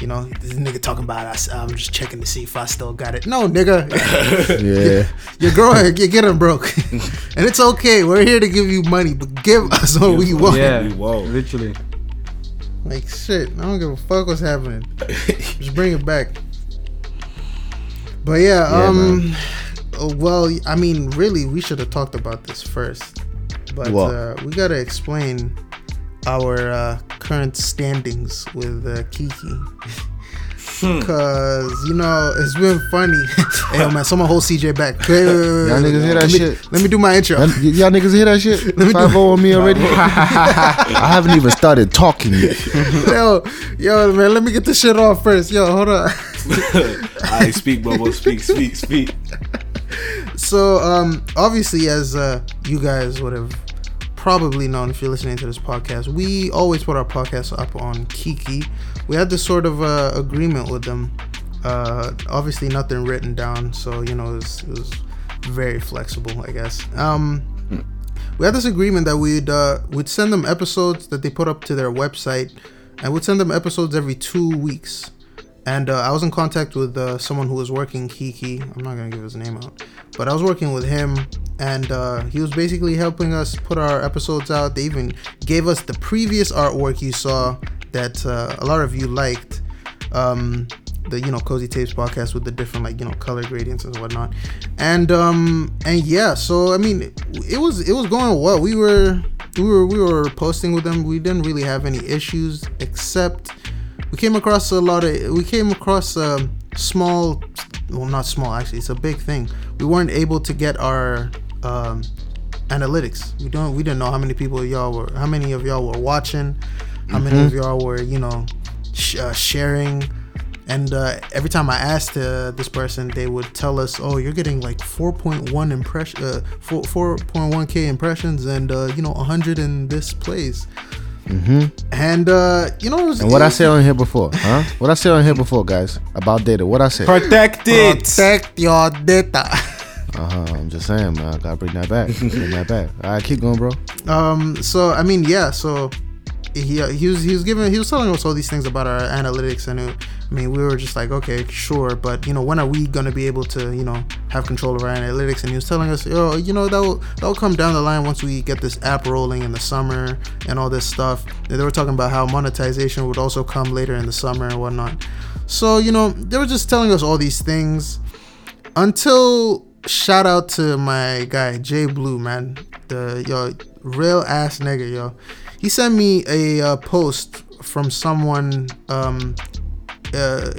You know, this nigga talking about us. I'm just checking to see if I still got it. No, nigga, Yeah. you're growing, you're getting broke, and it's okay. We're here to give you money, but give us what we want. Yeah, Whoa. literally. Like shit, I don't give a fuck what's happening. Just bring it back. But yeah, Yeah, um, oh, well, I mean, really, we should have talked about this first. But uh, we gotta explain our uh, current standings with uh, Keakie. Cause you know it's been funny. hey yo, man, someone hold CJ back. Wait, wait, wait, wait, Y'all niggas hear that let me, shit? Let me do my intro. Y'all, y'all niggas hear that shit? Five on me already. I haven't even started talking yet. yo, yo, man, let me get this shit off first. Yo, hold on. I speak, Bobo. Speak, speak, speak. So, um, obviously, as uh, you guys would have probably known if you're listening to this podcast, we always put our podcast up on Keakie. We had this sort of uh, agreement with them. Uh, obviously, nothing written down, so you know it was, it was very flexible, I guess. Um, we had this agreement that we'd uh, we'd send them episodes that they put up to their website, and we'd send them episodes every two weeks. And uh, I was in contact with uh, someone who was working Keakie. I'm not gonna give his name out, but I was working with him, and uh, he was basically helping us put our episodes out. They even gave us the previous artwork you saw that uh, a lot of you liked. Um, the you know cozy tapes podcast with the different like you know color gradients and whatnot and um and yeah so i mean it, it was it was going well we were we were we were posting with them we didn't really have any issues except we came across a lot of we came across um small well not small actually it's a big thing. We weren't able to get our um analytics. We don't we didn't know how many people y'all were how many of y'all were watching how many of y'all were you know sh- uh, sharing. And uh, every time I asked uh, this person, they would tell us, "Oh, you're getting like 4.1 impression, uh, 4 4.1k impressions, and uh, you know 100 in this plays." Mm-hmm. And uh, you know, it was, And what it I said on here before, huh? What I said on here before, guys, about data. What I said. Protect it. protect your data. Uh-huh, I'm just saying, man. I gotta bring that back. bring that back. All right, keep going, bro. Um. So I mean, yeah. So he he was he was giving he was telling us all these things about our analytics, and it, I mean, we were just like, okay, sure, but you know, when are we gonna be able to you know have control of our analytics? And he was telling us, oh, you know, that will that will come down the line once we get this app rolling in the summer and all this stuff. And they were talking about how monetization would also come later in the summer and whatnot. So you know, they were just telling us all these things until shout out to my guy Jay Blue, man, the yo real ass nigga, yo. He sent me a uh, post from someone, um, uh,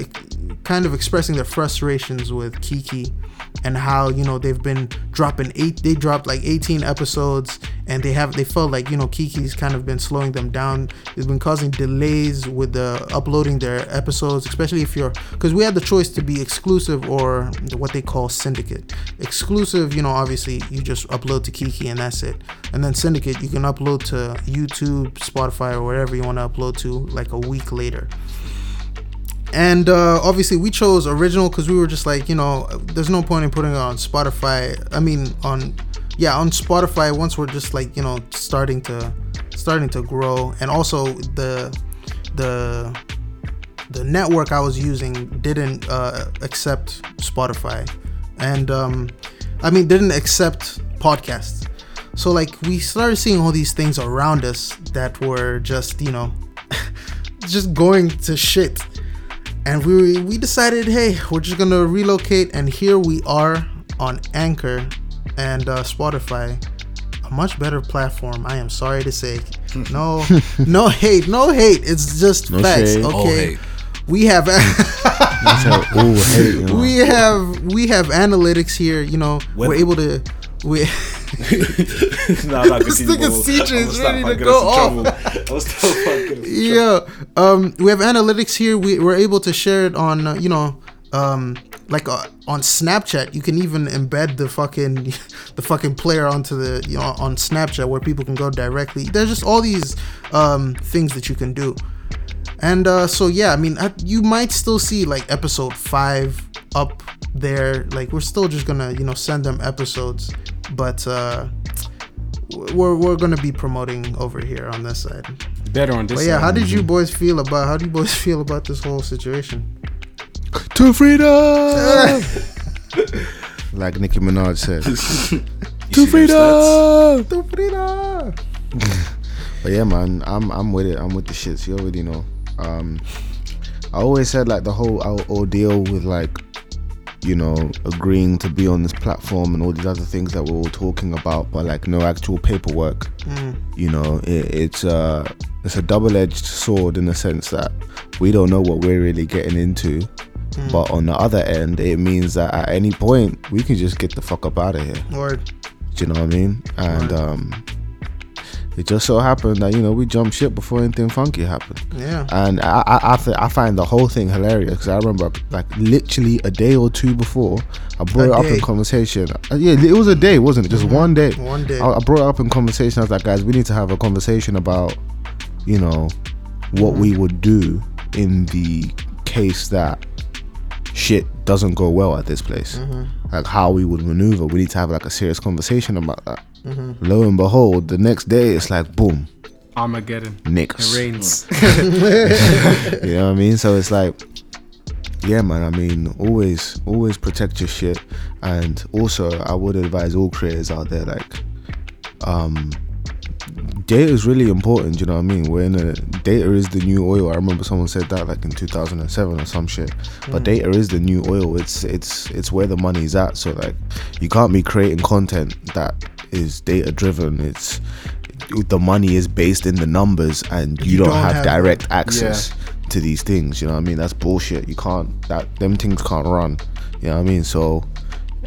kind of expressing their frustrations with Keakie, and how you know they've been dropping eight they dropped like 18 episodes and they have they felt like you know Keakie's kind of been slowing them down. It's been causing delays with the uploading their episodes especially if you're because we had the choice to be exclusive or what they call syndicate. Exclusive you know obviously you just upload to Keakie and that's it. And then syndicate you can upload to youtube spotify or wherever you want to upload to like a week later and uh, obviously we chose original because we were just like you know there's no point in putting it on spotify i mean on yeah on spotify once we're just like you know starting to starting to grow. And also the the the network i was using didn't uh, accept spotify. And um i mean didn't accept podcasts. So like we started seeing all these things around us that were just you know just going to shit and we we decided hey we're just gonna relocate and here we are on anchor and uh, spotify a much better platform i am sorry to say no no hate no hate it's just No facts shade. okay we have That's how all hate, you know. we have we have analytics here you know we're able to we nah, nah, This nigga's teacher is ready to go off. trouble. I'ma stop fucking us in yeah um we have analytics here. We, we're able to share it on uh, you know um like uh, on snapchat. You can even embed the fucking the fucking player onto the you know on snapchat where people can go directly. There's just all these um things that you can do. And uh so yeah i mean I, you might still see like episode five up there. Like we're still just gonna you know send them episodes but uh we're, we're gonna be promoting over here on this side Better on this. but yeah, side. how did you boys feel about how do you boys feel about this whole situation? to freedom. like Nicki Minaj said, trouble. You to see freedom. To freedom. But yeah, man, I'm I'm with it. I'm with the shits. You already know. Um, I always said like the whole ordeal with like, you know, agreeing to be on this platform and all these other things that we're all talking about, but like no actual paperwork. You know, it, it's uh it's a double-edged sword in the sense that we don't know what we're really getting into. But on the other end, it means that at any point we can just get the fuck up out of here. Do you know what I mean? And um, it just so happened that you know we jumped ship before anything funky happened. yeah. And I I, I, th- I find the whole thing hilarious because I remember like literally a day or two before I brought A it up day. in conversation. Uh, yeah, it was a day, wasn't it? Just one day. One day. I, I brought it up in conversation. I was like, guys, we need to have a conversation about, you know, what we would do in the case that shit doesn't go well at this place. Like how we would maneuver. We need to have like a serious conversation about that. Lo and behold, the next day it's like boom, Armageddon. nicks. It rains. You know what I mean? So it's like, yeah, man. I mean, always, always protect your shit. And also, I would advise all creators out there, like, um, data is really important. You know what I mean? We're in a uh, data is the new oil. I remember someone said that like in 2007 or some shit. But mm. data is the new oil. It's it's it's where the money's at. So like, you can't be creating content that is data driven. It's the money is based in the numbers, and you, don't, don't have, have direct access to these things. You know what I mean? That's bullshit. You can't that them things can't run. You know what I mean? So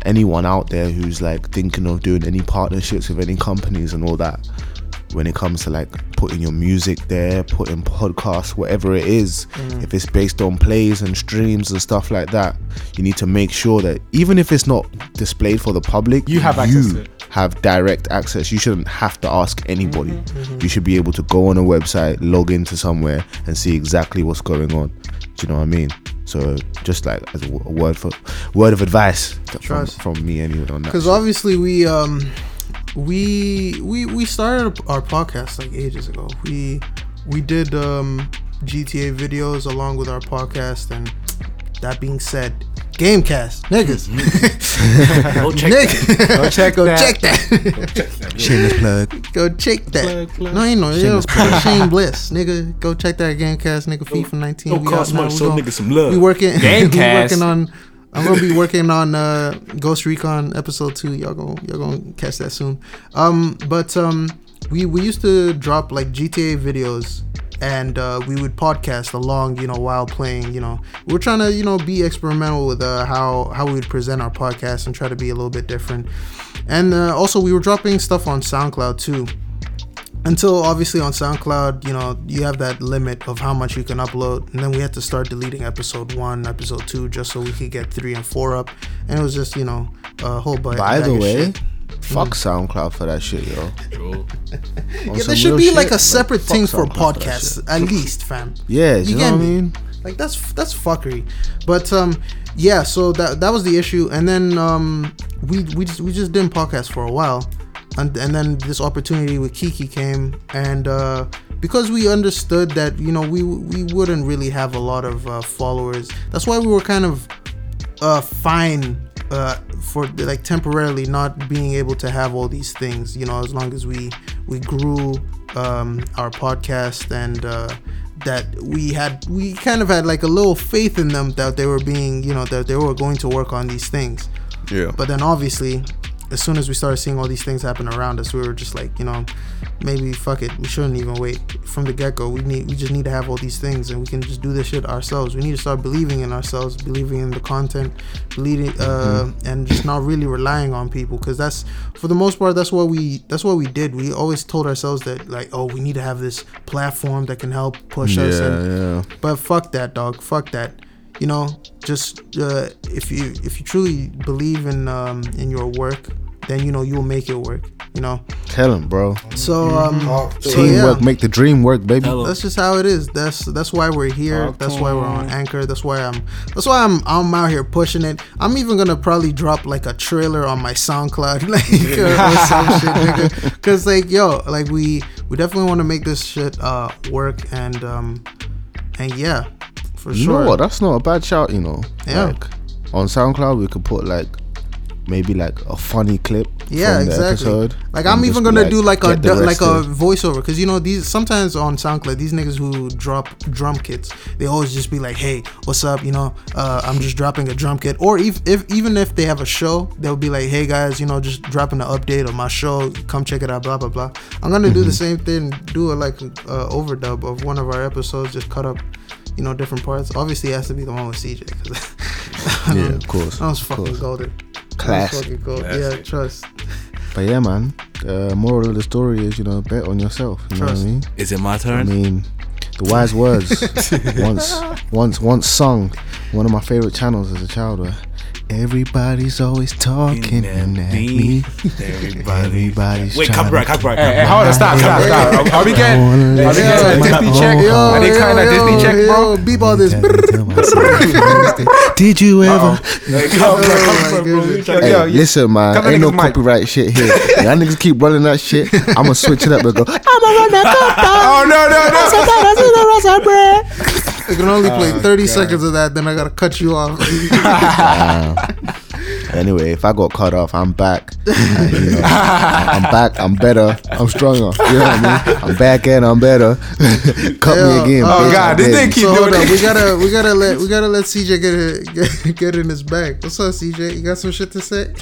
anyone out there who's like thinking of doing any partnerships with any companies and all that, when it comes to like putting your music there, putting podcasts, whatever it is, Mm. if it's based on plays and streams and stuff like that, you need to make sure that even if it's not displayed for the public, You have access to it. have direct access. You shouldn't have to ask anybody. Mm-hmm, You should be able to go on a website, log into somewhere, and see exactly what's going on. Do you know what I mean? So just like as a word for word of advice from, from me anyway on that. Because obviously we um we we we started our podcast like ages ago. We we did um GTA videos along with our podcast, and that being said, Gamecast niggas, Go check niggas, Go check go that. check that. shameless plug. Go check that. Plug, plug. No, you know, yo, Shameless plug. Shane Bliss, nigga. Go check that Gamecast, nigga. FIFA 19. Don't we cost out now. much, We show niggas some love. We working. we Gamecast. working on. I'm gonna be working on uh, Ghost Recon episode two. Y'all gonna y'all gonna catch that soon. Um, but um, we we used to drop like GTA videos and uh, we would podcast along, you know, while playing. You know, we're trying to, you know, be experimental with uh, how how we would present our podcast and try to be a little bit different. And uh, also, we were dropping stuff on SoundCloud too. Until obviously on SoundCloud, you know, you have that limit of how much you can upload, and then we had to start deleting episode one, episode two, just so we could get three and four up. And it was just, you know, a whole bunch. By the way, shit. fuck SoundCloud for that shit, yo. Yeah, there should be shit, like a separate fuck thing for SoundCloud podcasts, shit. at least, fam. Yeah, you, You know get what I me? mean? Like that's that's fuckery. But um, yeah. So that that was the issue, and then um, we we just, we just didn't podcast for a while, and and then this opportunity with Keakie came, and uh, because we understood that you know we we wouldn't really have a lot of uh, followers. That's why we were kind of uh fine uh for like temporarily not being able to have all these things you know as long as we we grew um our podcast and uh that we had we kind of had like a little faith in them that they were being you know that they were going to work on these things Yeah. but then obviously as soon as we started seeing all these things happen around us we were just like you know maybe fuck it we shouldn't even wait from the get-go we need we just need to have all these things and we can just do this shit ourselves we need to start believing in ourselves believing in the content believing uh and just not really relying on people because that's for the most part that's what we that's what we did we always told ourselves that like oh we need to have this platform that can help push us and Yeah, yeah. but fuck that, dog. Fuck that. You know, just uh, if you if you truly believe in um, in your work, then you know you'll make it work. You know. Tell him, bro. So um, so Teamwork, yeah, make the dream work, baby. That's just how it is. That's that's why we're here. That's why we're on Anchor. That's why I'm that's why I'm I'm out here pushing it. I'm even gonna probably drop like a trailer on my SoundCloud, like uh, or some shit, nigga. Cause like yo, like we we definitely want to make this shit uh work and um and yeah, for You sure. know what? That's not a bad shout, you know. Yeah. Like on SoundCloud, we could put like maybe like a funny clip. Yeah, exactly. episode like I'm even gonna like, do like a like a voiceover because you know these sometimes on SoundCloud these niggas who drop drum kits they always just be like hey what's up you know uh, I'm just dropping a drum kit or if, if even if they have a show they'll be like hey guys you know just dropping an update of my show come check it out blah blah blah I'm gonna do the Mm-hmm. same thing do a like uh, overdub of one of our episodes just cut up you know different parts obviously it has to be the one with CJ because Yeah, of course. that was fucking course. golden Class. That was fucking gold. yeah trust But yeah, man. Uh, moral of the story is, you know, bet on yourself. You know Trust. what I mean? Is it my turn? I mean, the wise words once, once, once sung. One of my favorite channels as a child. Where everybody's always talking at me. Everybody. Everybody's Wait, copyright, copyright. Hey, hey, hold on, stop, stop, stop. Are, are we getting, are we getting a Disney check? Are they cutting a Disney check, bro? Beep all this. Did you ever? Oh hey, copyright, copyright, bro. We trying to- Hey, Yo, you- listen, man, ain't no copyright shit here. Y'all niggas keep running that shit. I'ma switch it up and go. I'ma run that Oh no, no, no! I can only play 30 seconds of that, then I gotta cut you off. Anyway, if I got cut off, I'm back. Uh, you know, I'm back. I'm better. I'm stronger. You know what I mean? I'm back and I'm better. Cut Yeah. me again. Oh, bitch, God, I'm this dead. nigga keep so doing on, it. we gotta we gotta let we gotta let CJ get it, get, get in his bag. What's up, CJ? You got some shit to say?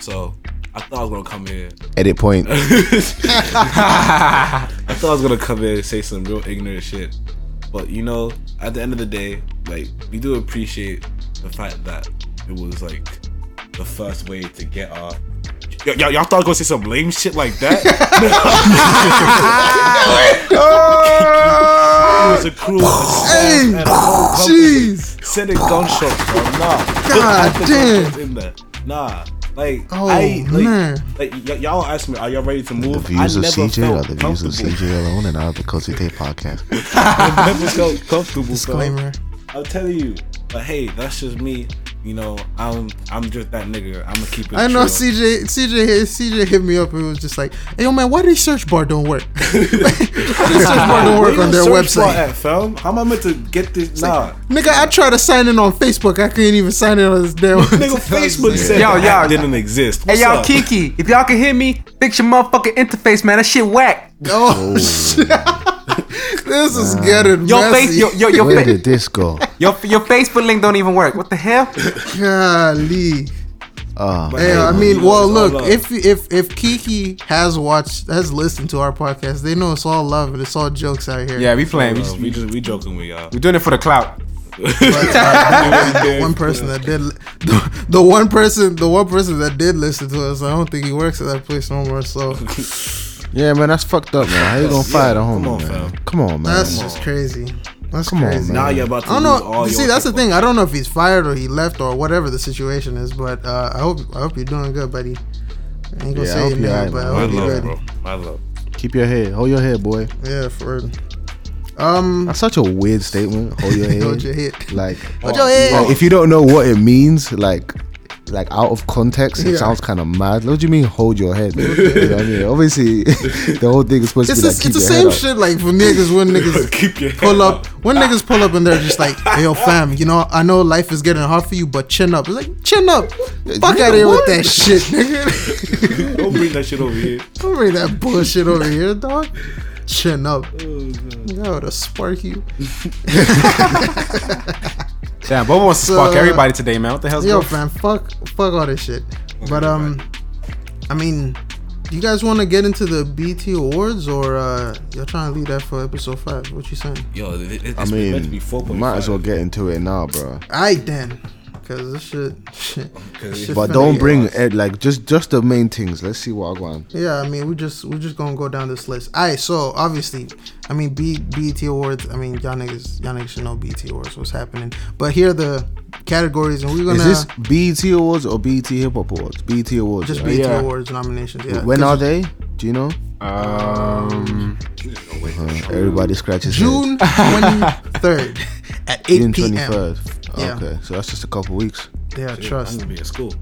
So, I thought I was gonna come here. Edit point. I thought I was gonna come here and say some real ignorant shit. But you know, at the end of the day, like we do appreciate the fact that it was like the first way to get our. Y- y- y'all thought I was gonna say some lame shit like that? it was a cruel Hey, and a whole company jeez. sending gunshots, bro. Nah, God damn. in there. Nah, like Oh, I like, man. like y- y'all ask me, are y'all ready to move? The views I of never CJ felt are the views of. CJ alone and not the Cozy Tape podcast. I never felt comfortable. fam. Disclaimer. I'll tell you, but hey, that's just me. You know, I'm I'm just that nigga. I'm gonna keep it. I know chill. CJ CJ hit, CJ hit me up and was just like, "Hey, yo, man, why did search bar don't work? why did search bar don't work on their search bar website? At, fam? How am I meant to get this? Nah, Nigga, I tried to sign in on Facebook. I couldn't even sign in on this damn. nigga, Facebook said Yo, the yo, app yo. didn't exist. Hey, y'all, up? Keakie, if y'all can hear me, fix your motherfucking interface, man. That shit whack. Oh, this is getting Your messy. face, your, your, your, Where fa- did this go? your, your Facebook link don't even work. What the hell? Golly. Uh, But- Hey, Hey, I mean, well, look, if if if Keakie has watched, has listened to our podcast, they know it's all love and it's all jokes out here. Yeah, we playing. We just, we just we joking with y'all. we're doing it for the clout. But, uh, the one person that did, the, the one person, the one person that did listen to us, I don't think he works at that place no more. So yeah, man, that's fucked up, man. How you gonna fire the come homie, on, man? fam. Come on, man. that's just crazy. That's Come on, man. Now you're about to I don't lose know. all See, your that's the people. thing. I don't know if he's fired or he left or whatever the situation is. But uh, I hope I hope you're doing good, buddy. I ain't gonna Yeah, I say hope your you're name, alright, but I man. Hope you're love, good. bro. My love. Keep your head. Hold your head, boy. Yeah, for real. Um, That's such a weird statement. Hold your head. hold your head. Like, Hold your head. like, if you don't know what it means, like, like out of context, it Yeah. sounds kind of mad. What do you mean, hold your head? you know I mean? Obviously, the whole thing is supposed It's to be the, like, it's keep the your head same up. shit like for niggas when niggas Keep your pull head up when niggas pull up and they're just like, hey, yo, fam, you know, I know life is getting hard for you, but chin up. It's like chin up. Fuck out of here with what? that shit, nigga. Don't bring that shit over here. Don't bring that bullshit over here, dog. Chin up. Oh, yo, to spark you. Damn, Bobo wants to So, spark uh, everybody today, man. What the hell's Yo, going fam, fuck, fuck all this shit. But um, I mean, you guys want to get into the BET awards or uh, you're trying to leave that for episode five? What you saying? Yo, it, it, it's I meant to be mean, 4.5. might as well get into it now, bro. All right then, because this shit. shit, Cause shit But don't bring it like just just the main things. Let's see what I want. Yeah, I mean, we just we just gonna go down this list. All right, so obviously, I mean, B, BET awards. I mean, y'all niggas, y'all niggas should know BET awards. What's happening? But here are the categories, and we're gonna Is this BET Awards or BET Hip Hop Awards? BET Awards. just right? BET Yeah. awards nominations. Yeah. When 'Cause are they? Do you know? Um, Uh, everybody scratches June twenty third at eight June p.m. twenty third. Yeah. Okay, so that's just a couple weeks. Yeah, I'm trust. gonna be in school.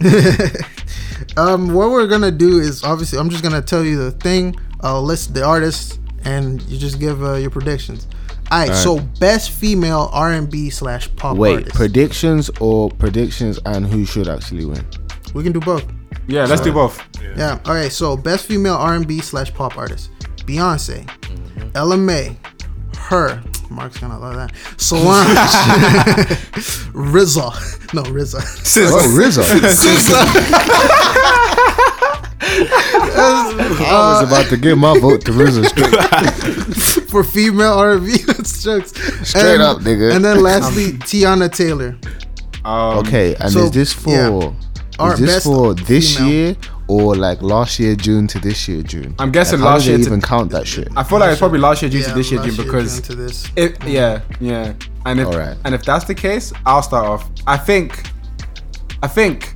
um, what we're gonna do is obviously I'm just gonna tell you the thing. I'll list the artists, and you just give uh, your predictions. All right, so best female R&B slash pop Wait, artist. predictions or predictions and who should actually win? we can do both. yeah, let's do both. Yeah. All right. So best female R&B slash pop artist: Beyonce, Ella Mai, her. Mark's gonna love that. Solange, RZA. No, RZA. Oh, RZA. I was about to give my vote to RZA straight. For female R&B, that's jokes. Straight up, nigga. And then lastly, Teyana Taylor. Um, Okay, and So, is this for yeah. Is this for this female. year or like last year June to this year June? I'm guessing Like, how last do they year to- even count that shit? I feel like it's probably last year due to this year, last June, because June to this. If, yeah, yeah. And if Alright. and if that's the case, I'll start off. I think I think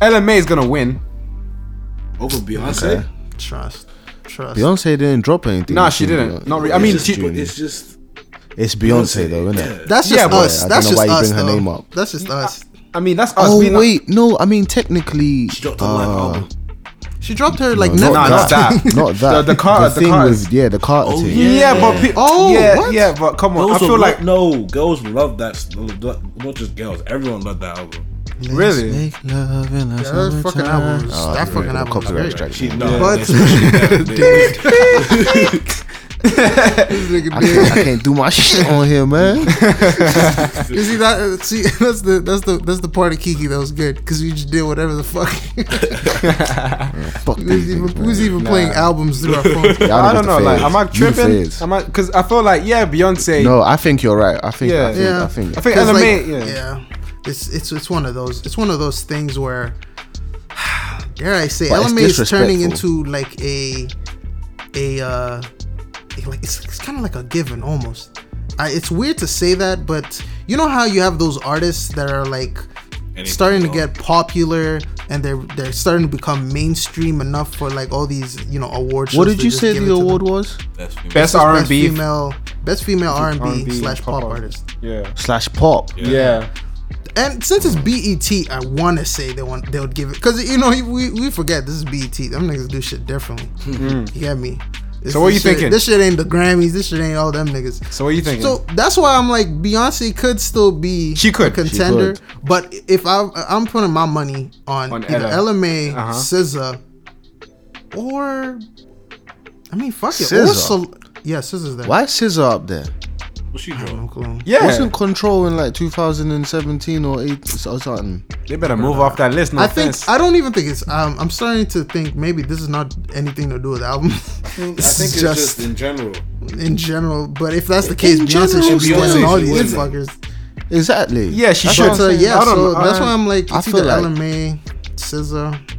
Ella Mai is gonna win. Over Beyonce? Okay. Trust, trust. Beyonce didn't drop anything. Nah, she didn't. though. Not really. I mean, it's, she, just, it's just It's Beyonce though, isn't it? That's just Yeah, us. I don't That's know just why you us. bring her name up. That's just us. I mean, that's us. Oh being a- wait, no. I mean technically, she dropped a uh, album. She dropped her like not never. Nah, not that. not that. The- the Carter- the thing Carters. with yeah, the Carter Oh, thing. yeah. Yeah, but pe- Oh, yeah, what? yeah, but come on. Girls I feel like love, no girls love that. Not just girls. Everyone loved that album. really. Make love in Yeah, that fucking album. Oh, that yeah, fucking no album. Was copyright great. strike. She Yeah. no, But- especially that day. This nigga I can't, I can't do my shit on here, man. You see that? See, that's the that's the that's the part of Keakie that was good because you just did whatever the fuck. Fuck we was these even, things, we was man. even playing albums through our phone. I don't know. Like, am I tripping? Am I? Because I feel like yeah, Beyonce. No, I think you're right. I think. Yeah. I think. Yeah. I think. I think 'Cause, Ella like, Yeah. yeah, it's it's it's one of those. It's one of those things where, dare I say, But Ella it's May is turning into like a a uh like it's, it's kind of like a given almost. I, it's weird to say that, but you know how you have those artists that are like Anything starting to get popular and they're they're starting to become mainstream enough for like all these you know award shows. What did you say the it them. award was? Best Best R and B. female best female R and B slash pop pop artist. Yeah. Slash pop. Yeah. And since it's BET, I want to say they want they would give it because you know we, we forget this is BET. Them niggas do shit differently. Mm. You get me? This, So what this you shit- thinking? This shit ain't the Grammys. This shit ain't all them niggas. So what you thinking? So that's why I'm like Beyonce could still be She could. a contender, She but if I I'm putting my money on, On either Ella. Ella Mai, Uh-huh. SZA, or I mean fuck it, or SZA? Sol- yeah, SZA's there. Why is Scissor up there? What she No drop? clue. Yeah, Wasn't Control in like 2017 or 8 or something? they better move off that list. No I think. I don't even think it's. Um, I'm starting to think maybe this is not anything to do with the album. I think it's is just, in general. in general. But if that's the case, In Beyonce general, should be Beyonce in all should these win. fuckers. Exactly. Yeah, she That's should. what But I'm uh, yeah, I don't so know. that's why I'm like, I it's feel either like- Ella Mai, SZA.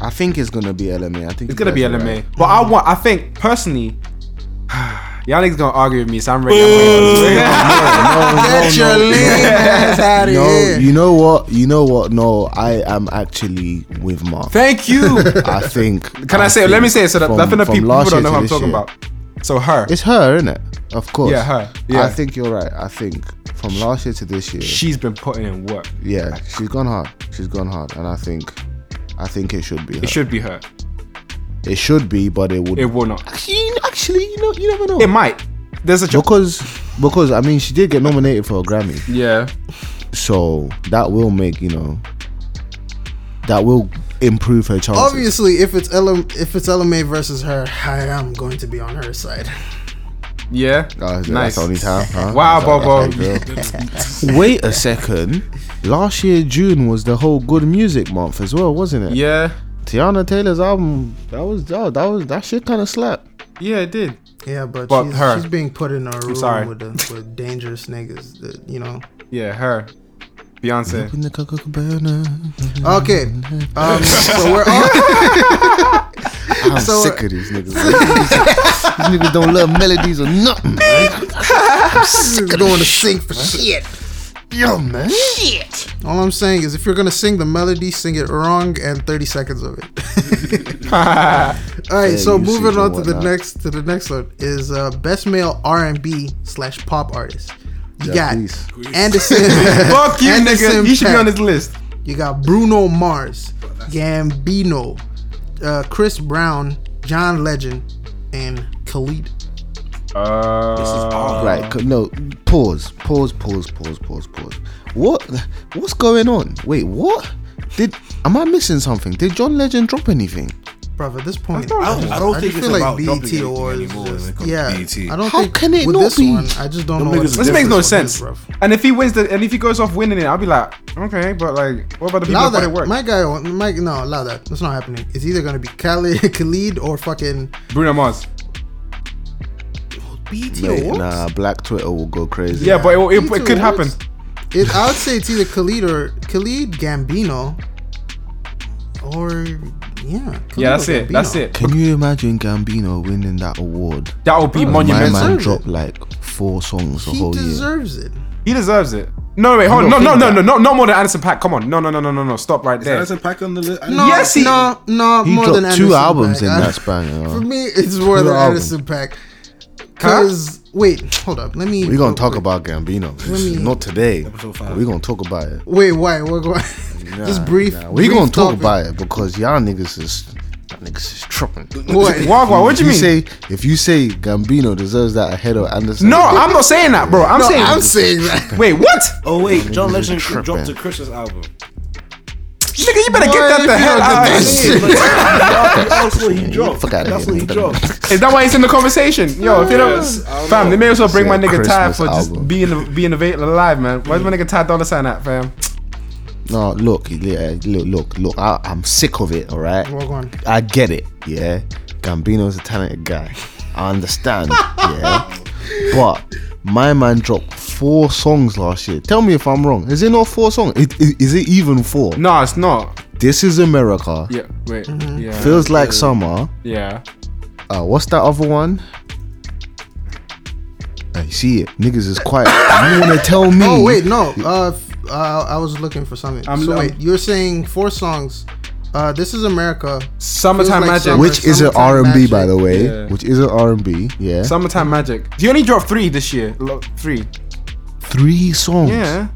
I think it's gonna be Ella Mai. I think It's you gonna be Ella Mai. right. But I want. I think personally, y'all niggas gonna argue with me, so I'm ready. I'm. Get your lame ass out of No, here. you know what? You know what? No, I am actually with Mark. Thank you. I think. Can I, say? Let me say it so that from- nothing the from people, last people don't know year who I'm talking year. about. So her, It's her, isn't it? Of course. Yeah, her. Yeah. I think you're right. I think from last year to this year, she's been putting in work. yeah, she's gone hard. She's gone hard, and I think, I think it should be. Her. It should be her. It should be, but it would. It will not. actually, actually, you know, you never know. It might. There's a ch- because, because I mean, she did get nominated for a Grammy, yeah. so that will make you know. That will improve her chances. Obviously, if it's LM, if it's Ella Mai versus her, I am going to be on her side. Yeah. Oh, is nice. That's the only time. Huh? Wow, Is Bobo. that's how you feel? Wait a second. Last year June was the whole good music month as well, wasn't it? Yeah. Teyana Taylor's album that was oh, that was that shit kind of slapped. Yeah, it did. Yeah, but, But she's, her. she's being put in a room sorry. with the, with dangerous niggas. That, you know. Yeah, her. Beyonce. In the Coca-Cola. Okay, um, so we're all. I'm So, sick of these niggas. these niggas don't love melodies or nothing, man. I'm sick of don't want to sing for shit. Yo, man. Shit. All I'm saying is, if you're gonna sing the melody, sing it wrong and 30 seconds of it. All right, so moving on to the next to the next one is uh, best male R&B slash pop artist. You Yeah, got please. Anderson. Fuck you, Anderson nigga. You should be on this list. You got Bruno Mars, Gambino, uh, Chris Brown, John Legend, and Khalid. Uh, Right, c- no, pause, pause, pause, pause, pause, pause. What? What's going on? Wait, what? Did am I missing something? Did John Legend drop anything? Bro, at this point, I don't- I don't just think it's feel about like dropping BET anything awards. anymore when just- it comes to yeah, BET. I don't How think can it with not this be? one. I just don't Them know. What This makes no difference is, sense. bruv. And if he wins the, and if he goes off winning it, I'll be like, okay, but like, what about the people Allow that that. it work? My guy, my no, allow that. That's not happening. It's either gonna be Khalid, Khalid or fucking Bruno Mars. BET Mate, awards. nah, Black Twitter will go crazy. Yeah, but it, it, it could happen. It, I would say it's either Khalid or Khalid Gambino, or yeah. Khalid Yeah, that's or it. That's it. Can you imagine Gambino winning that award? That would be Bro, My man deserves dropped like four songs the He whole year. deserves it. He deserves it. No, wait, hold on. No, no, no, no, no, no more than Anderson Paak. Come on. No, no, no, no, no, no. Stop right there. That's a pack on the list. No, Yes, he- no, no. He more dropped than two albums Paak. in that span. You know? For me, it's more Two than albums. Anderson Paak. Cause wait, hold up. Let me. We're gonna talk about Gambino. me- Not today. Episode five. We're gonna talk about it. Wait, why? We're going. just brief. Nah, we brief gonna talk topic. about it because y'all niggas is y'all niggas is tripping. What? Wagwan, what do you If mean? say if you say Gambino deserves that ahead of Anderson, no, I'm not saying that, bro. I'm No, saying. I'm saying that. wait, what? Oh wait, John Legend tripping. dropped a Christmas album. Nigga, you better Boy, get that the hell out. of that here. That's what he dropped. Fuck outta That's here, what he dropped. Is that why he's in the conversation? Yo, if you don't, Yes, don't fam, know. they may as well bring my nigga Ty for just album. being being available alive, man. Where's my nigga Ty Dolla Sign at, fam? No, look, yeah, look, look, look. I, I'm sick of it. All right, Walk on. I get it. Yeah, Gambino's a talented guy. I understand. yeah, but my man dropped four songs last year. Tell me if I'm wrong. Is it not four songs? It, it, is it even four? No, it's not. This is America. Yeah, wait. Mm-hmm. Yeah. Feels like summer. Yeah. Uh, what's that other one? I see it. Niggas is quiet. you wanna tell me? Oh wait, no. Uh, f- uh, I was looking for something. I'm- so I'm- wait, you're saying four songs. Uh, this is America. Summertime like Magic. summer. Which is an R and B, by the way. Yeah. Which is an R and B. Yeah. Summertime Magic. He only dropped three this year. Lo- Three. Three songs. Yeah.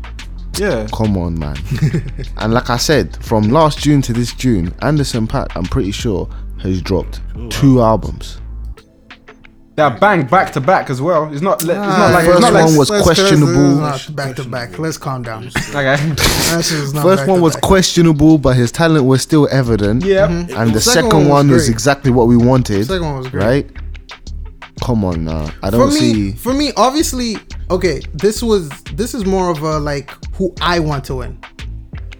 Yeah. Come on, man. and like I said, from last June to this June, Anderson Paak, I'm pretty sure, has dropped two albums. That bang back to back as well. It's not. It's Ah, not like. first It's not like. one was let's- let's- questionable. let's back to back. Let's calm down. Okay. That shit is not First back one to was back. questionable, but his talent was still evident. Yeah. And the Second second, one was was great. exactly what we wanted. Second one was great. Right? Come on now. I don't for me, see. for me, obviously, okay. This was this is more of a like who I want to win.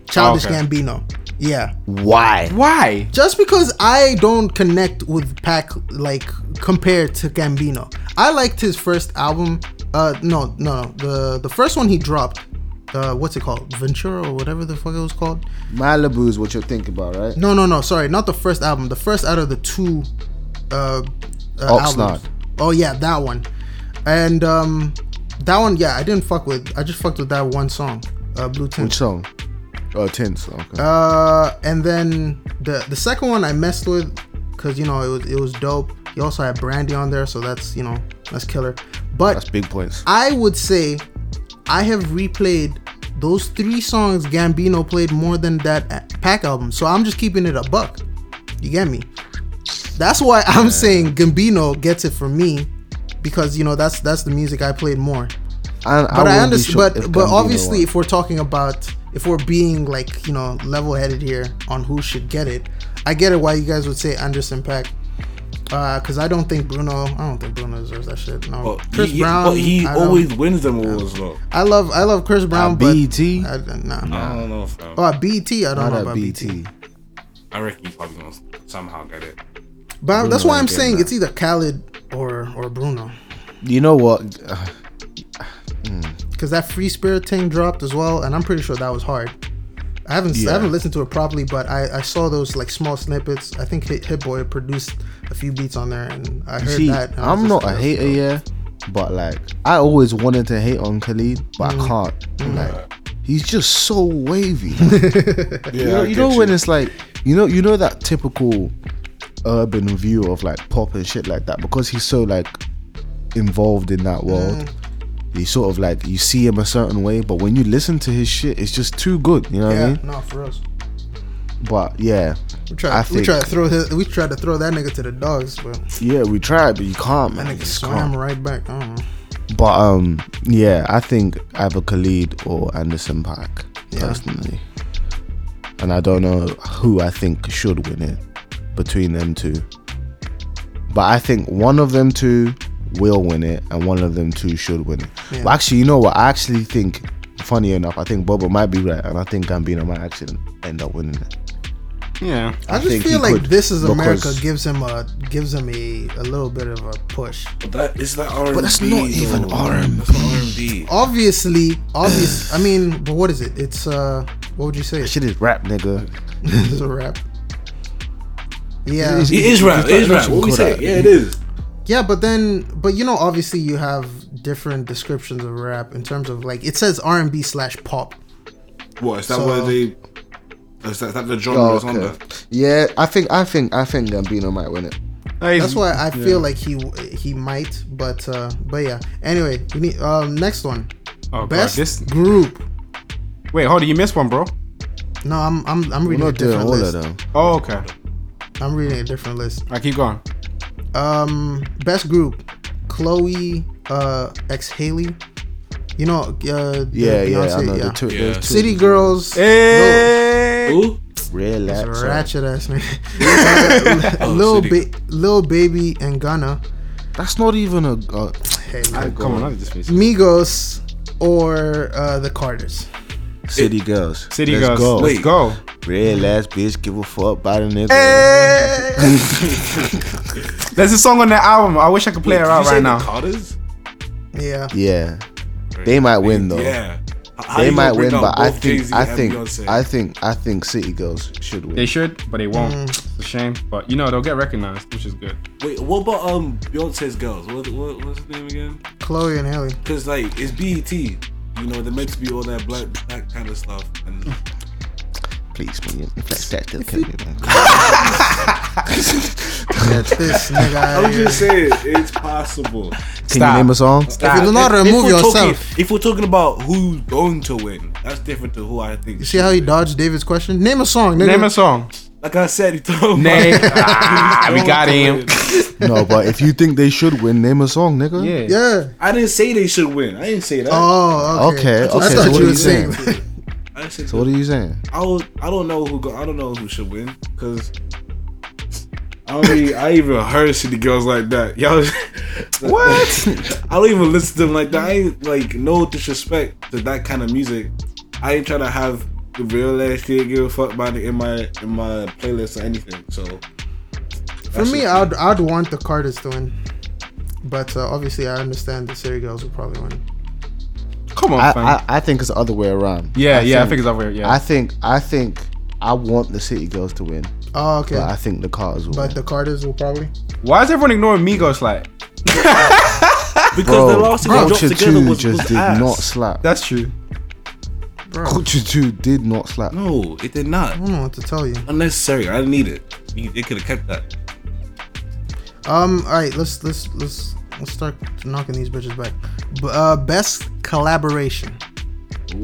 Childish Okay. Gambino. Yeah. Why? Why? Just because I don't connect with Paak like compared to Gambino. I liked his first album. Uh no, no, no. The the first one he dropped. Uh what's it called? Ventura or whatever the fuck it was called? Malibu is what you're thinking about, right? No, no, no, sorry, not the first album. The first out of the two uh, uh Oxnard. albums. Oh yeah, that one. And um that one, yeah, I didn't fuck with. I just fucked with that one song, uh Blue Tint. Which song? Oh, Tints. Okay. Uh, and then the the second one I messed with because you know it was it was dope. He also had Brandy on there, so that's you know that's killer. But That's big points. I would say I have replayed those three songs Gambino played more than that Paak album. So I'm just keeping it a buck. You get me? That's why I'm saying Gambino gets it from me because you know that's that's the music I played more. And But I, understand. But but Gambino obviously, won. if we're talking about if we're being like you know level headed here on who should get it, I get it why you guys would say Anderson Paak. Because I don't think Bruno. I don't think Bruno deserves that shit. No, But Chris he, Brown. but he always wins them awards though. I love I love Chris Brown, Uh, but BET? I, nah. I don't know, fam. Oh, BT. I don't Not know about BT. BT. I reckon he's probably gonna somehow get it. But that's why I'm saying that. it's either Khalid or or Bruno. You know what? Uh, Because that Free Spirit thing dropped as well, and I'm pretty sure that was hard. I haven't Yeah. I haven't listened to it properly, but I, I saw those like small snippets. I think Hit, Hit Boy produced a few beats on there, and I heard See, that. and I was I'm just not a like, hater, yeah, but like I always wanted to hate on Khalid, but Mm. I can't. Like he's just so wavy. Yeah, you know, you know when it's like you know you know that typical urban view of like pop and shit like that because he's so like involved in that world. Mm. You sort of like you see him a certain way, but when you listen to his shit, it's just too good. You know what I Yeah, mean? no, for us. But yeah, We tried. We tried to throw his, We tried to throw that nigga to the dogs, but yeah, we tried, but you can't, man. that nigga swam right back. I don't know. But um, yeah, I think either Khalid or Anderson Paak Yeah. personally, and I don't know who I think should win it between them two. But I think one of them two will win it, and one of them two should win it. Yeah. But actually, you know what? I actually think, funny enough, I think Boba might be right, and I think Gambino might actually end up winning it. Yeah. I just think feel like this is America gives him a gives him a, a little bit of a push. But that is like R&B. that's not even though. R&B. R&B. Obviously, obvious. I mean, but what is it? It's uh, what would you say? Shit is rap, nigga. it's a rap. Yeah, It is- It is rap. It is rap. What we Kodak. say? Yeah, it is. Yeah, but then, but you know, obviously, you have different descriptions of rap in terms of like it says R and B slash pop. What is that? So- where they? Is that, is that the genre Oh, that's on there? okay. Yeah, I think I think I think Gambino might win it. That's why I feel like he he might, but uh, but yeah. Anyway, we need um next one. Oh, God, Best this. group. Wait, hold on. You missed one, bro. No, I'm I'm I'm We're reading a not doing different all list. of them. Oh, okay. I'm reading a different list. I keep going. Um, best group, Chloe, uh, ex Halle. You know, uh, the Yeah, yeah, I know yeah. the two. Yeah. Those two City Girls. Hey. Who? real Lil, laps. ratchet ass nigga. Oh, Lil, City ba- Lil Baby and Gunna. That's not even a. Uh, Hey, I, man. come on, I just missed. Migos or uh, the Carters. city girls. City Let's girls. Go. Let's Wait. go. Real ass bitch, give a fuck about a nigga. There's a song on that album. I wish I could play Wait, it out you say right the now. Carters? Yeah. Yeah, they might win though. Yeah. How They might win, but I think Jay-Z I think Beyonce? I think I think City Girls should win. They should, but they won't. Mm. It's a shame. But you know they'll get recognized, which is good. Wait, what about um Beyonce's girls? What, what what's his name again? Chloe and Halle. Cause like it's BET. You know, they're meant to be all that black black kind of stuff. And Please, man, you flex that to kill me, man. Get this nigga I'm here. just saying, it's possible. Can Stop. you name a song? If you do not If- if remove we're yourself. talking- if we're talking about who's going to win, that's different to who I think. You see how he dodged David's question? Name a song, nigga. Name a song. Like I said, he told me. Name. ah, we got him. no, but if you think they should win, name a song, nigga. Yeah. Yeah. I didn't say they should win. I didn't say that. Oh, okay. Okay, I okay, thought so what you are were you saying. saying? I didn't So what are you saying? I was, I don't know who go, I don't know who should win because I I don't really, I even heard city girls like that. Y'all, What? I don't even listen to them like that. I ain't like no disrespect to that kind of music. I ain't trying to have the real ass shit give a fuck about it in my in my playlist or anything. So For me, I'd I'd want the Carters to win, but uh, obviously I understand the City Girls will probably win. Come on, I, fam. I, I think it's the other way around. yeah, yeah. I think it's over. here, Yeah. I think I think I want the City Girls to win, Oh, okay. but I think the Carters will But win. the Carters will probably. Why is everyone ignoring Migos? Like, because Bro, the last thing they dropped Culture together 2 was, just was did ass. not slap. that's true. Bro, Culture 2 did not slap. No, it did not. I don't know what to tell you. Unnecessary. I didn't need it. You- They could have kept that. Um. All right. Let's let's let's let's start knocking these bitches back. B- uh, best collaboration.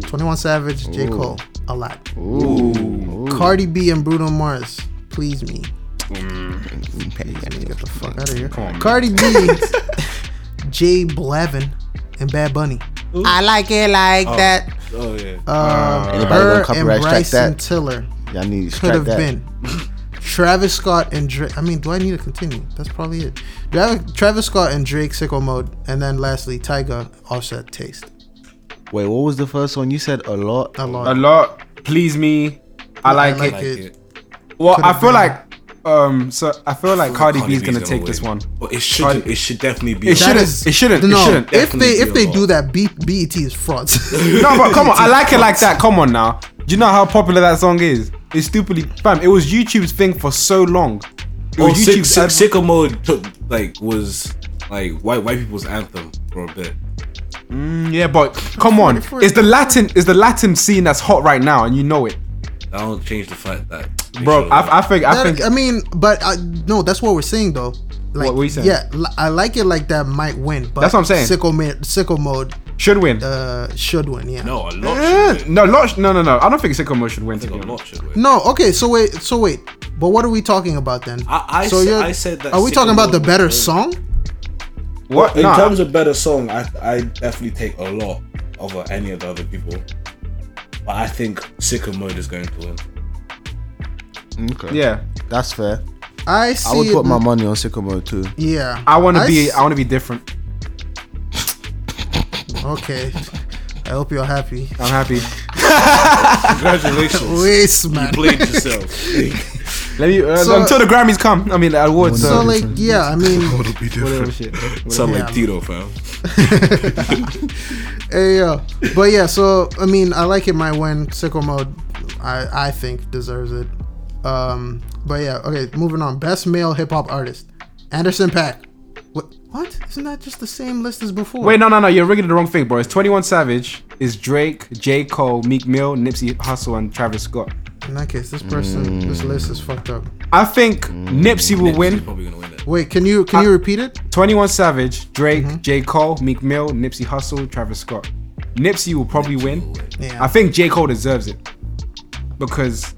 Twenty One Savage, J Cole, a lot. Ooh. Cardi B and Bruno Mars, please me. Mm. Get the fuck out of here. Come on, man. Cardi B, J Balvin, and Bad Bunny. I like it like that. Oh yeah. Um, Anybody her gonna and copyright strike Bryson that? Tiller Y'all need to could strike have that. been. Travis Scott and Drake. I mean, do I need to continue? That's probably it. Travis, Travis Scott and Drake, Sicko Mode, and then lastly, Tyga, Offset, Taste. Wait, what was the first one? You said a lot. A lot. A lot. lot. Please me. I like, like it. like it. it. Well, I feel been. like um. So I feel like Cardi, B is gonna B's take this one. But it should Cardi- it should definitely be. It shouldn't. is- it shouldn't. No, It shouldn't. if they if they do that, B, BET is frauds. No, but come on. I like it like that. Come on now. Do you know how popular that song is? It's stupidly fam. It was YouTube's thing for so long. It Oh, was sick, YouTube's sick, ad- sicko mode took like was like white white people's anthem for a bit. Mm, yeah, but come on. for- It's the Latin. It's the Latin scene that's hot right now, and you know it, That don't change the fact that they bro. showed I. I think. I That- think. I mean, but uh, no, that's what we're saying though. Like, What were you saying? Yeah, li- I like it like that might win, but That's what I'm saying. Sicko, ma- sicko mode should win. uh, should win. Yeah. no a lot. Eh, win. no, lot, no, no, no. I don't think Sicko Mode should win. I To think be a honest. lot should win. No, okay, so wait, so wait. But what are we talking about then? I- I so sa- you're- I said that Are we Sicko talking about the Mode better was song? What? In Nah. terms of better song, I I definitely take a lot over any of the other people. But I think sicko mode is going to win. Okay. yeah, That's fair. I see. I would it- put my money on Sicko Mode too. Yeah. I want to be. s- I want to be different. Okay. I hope you're happy. I'm happy. Congratulations. Waste you man. played yourself. Let me uh, So- until the Grammys come. I mean, the awards. So So, like, yeah, I mean, whatever shit. Sound Yeah. like Tito, fam. hey, yeah. But yeah, so I mean, I like it. My win. Sicko mode, I I think deserves it. Um, but yeah, okay. Moving on. Best male hip hop artist, Anderson Paak. What? What? Isn't that just the same list as before? Wait, no, no, no. You're rigging the wrong thing, bro. It's 21 Savage. Is Drake, J. Cole, Meek Mill, Nipsey Hussle, and Travis Scott. In that case, this person, this list is fucked up. I think Nipsey will Nipsey's win. probably gonna win it. Wait, can you can you repeat it? 21 Savage, Drake, Mm-hmm. J. Cole, Meek Mill, Nipsey Hussle, Travis Scott. Nipsey will probably win. Will win. Yeah. I think J. Cole deserves it. Because,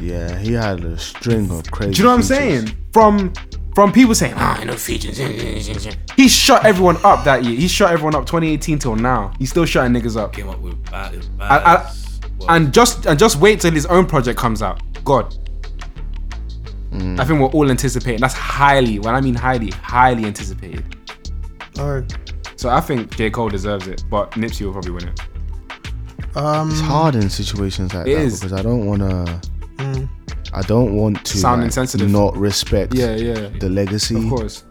Yeah, he had a string of crazy. do you know what I'm saying? From from people saying, ah, no features. He shut everyone up that year. He shut everyone up 2018 till now. He's still shutting niggas up. Came up with bad, bad I- I- and just and just wait till his own project comes out. God, I think we're all anticipating. That's highly, when I mean highly, highly anticipated. All right. So I think J Cole deserves it, but Nipsey will probably win it. Um. It's hard in situations like It that is. because I don't want to. Mm, I don't want to Sound like, insensitive. not respect Yeah, yeah, the legacy. of course.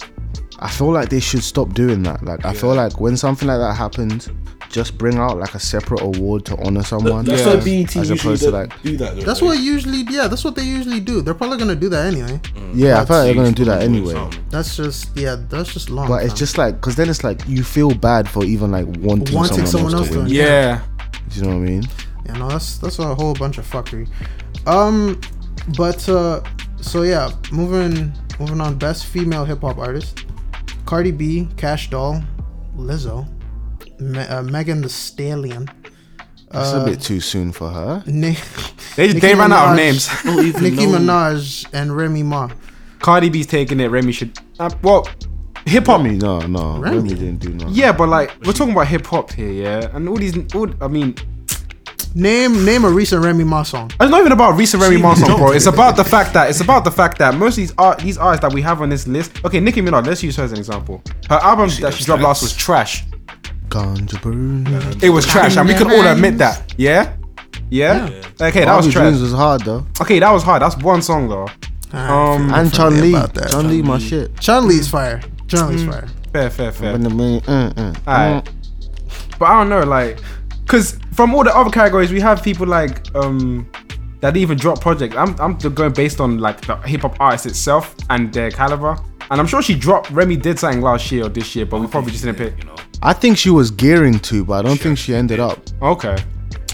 I feel like they should stop doing that. Like I feel like when something like that happens, just bring out like a separate award to honor someone. That's Yeah. what BET As usually opposed do, to, like- do that. Though, That's right? what usually. Yeah, that's what they usually do. They're probably gonna do that anyway. Yeah, I feel like they're gonna do that anyway. something. That's just yeah. That's just long. But it's just like because then it's like you feel bad for even like wanting, Wanting someone, else to win. Yeah. Yeah. Do you know what I mean? Yeah, no, that's that's a whole bunch of fuckery. Um, but uh, so yeah, moving moving on. Best female hip hop artist: Cardi B, Kash Doll, Lizzo, Me- uh, Megan The Stallion, That's Uh, a bit too soon for her. Ni- They, Nicki they ran out of names. don't Nicki know. Minaj, and Remy Ma. Cardi B's taking it. Remy should. Uh, well, hip hop. Remy, no, no, Remy. Remy didn't do nothing. Yeah, but like we're talking about hip hop here, yeah, and all these. All, I mean, Name name a recent Remy Ma song. It's not even about recent Remy Ma song, bro. It's about the fact that it's about the fact that most of these art these artists that we have on this list. Okay, Nicki Minaj. Let's use her as an example. Her album that she dropped last was trash. Ganja burn. It was trash, and we can all admit that. Yeah, yeah. Okay, that was trash. Dreams was hard though. Okay, that was hard. That's one song though. Um, And Chun forget Li. Chun Li, my shit. Chun Li's fire. Chun Li's fire. fair, fair, fair. When the man- mm, mm, Alright. mm. But I don't know, like, cause from all the other categories, we have people like um that even drop projects. I'm I'm going based on like the hip hop artist itself and their caliber. And I'm sure she dropped. Remy did something last year or this year, but we probably just didn't pick. You know, I think she was gearing to, but I don't think she ended up. Okay.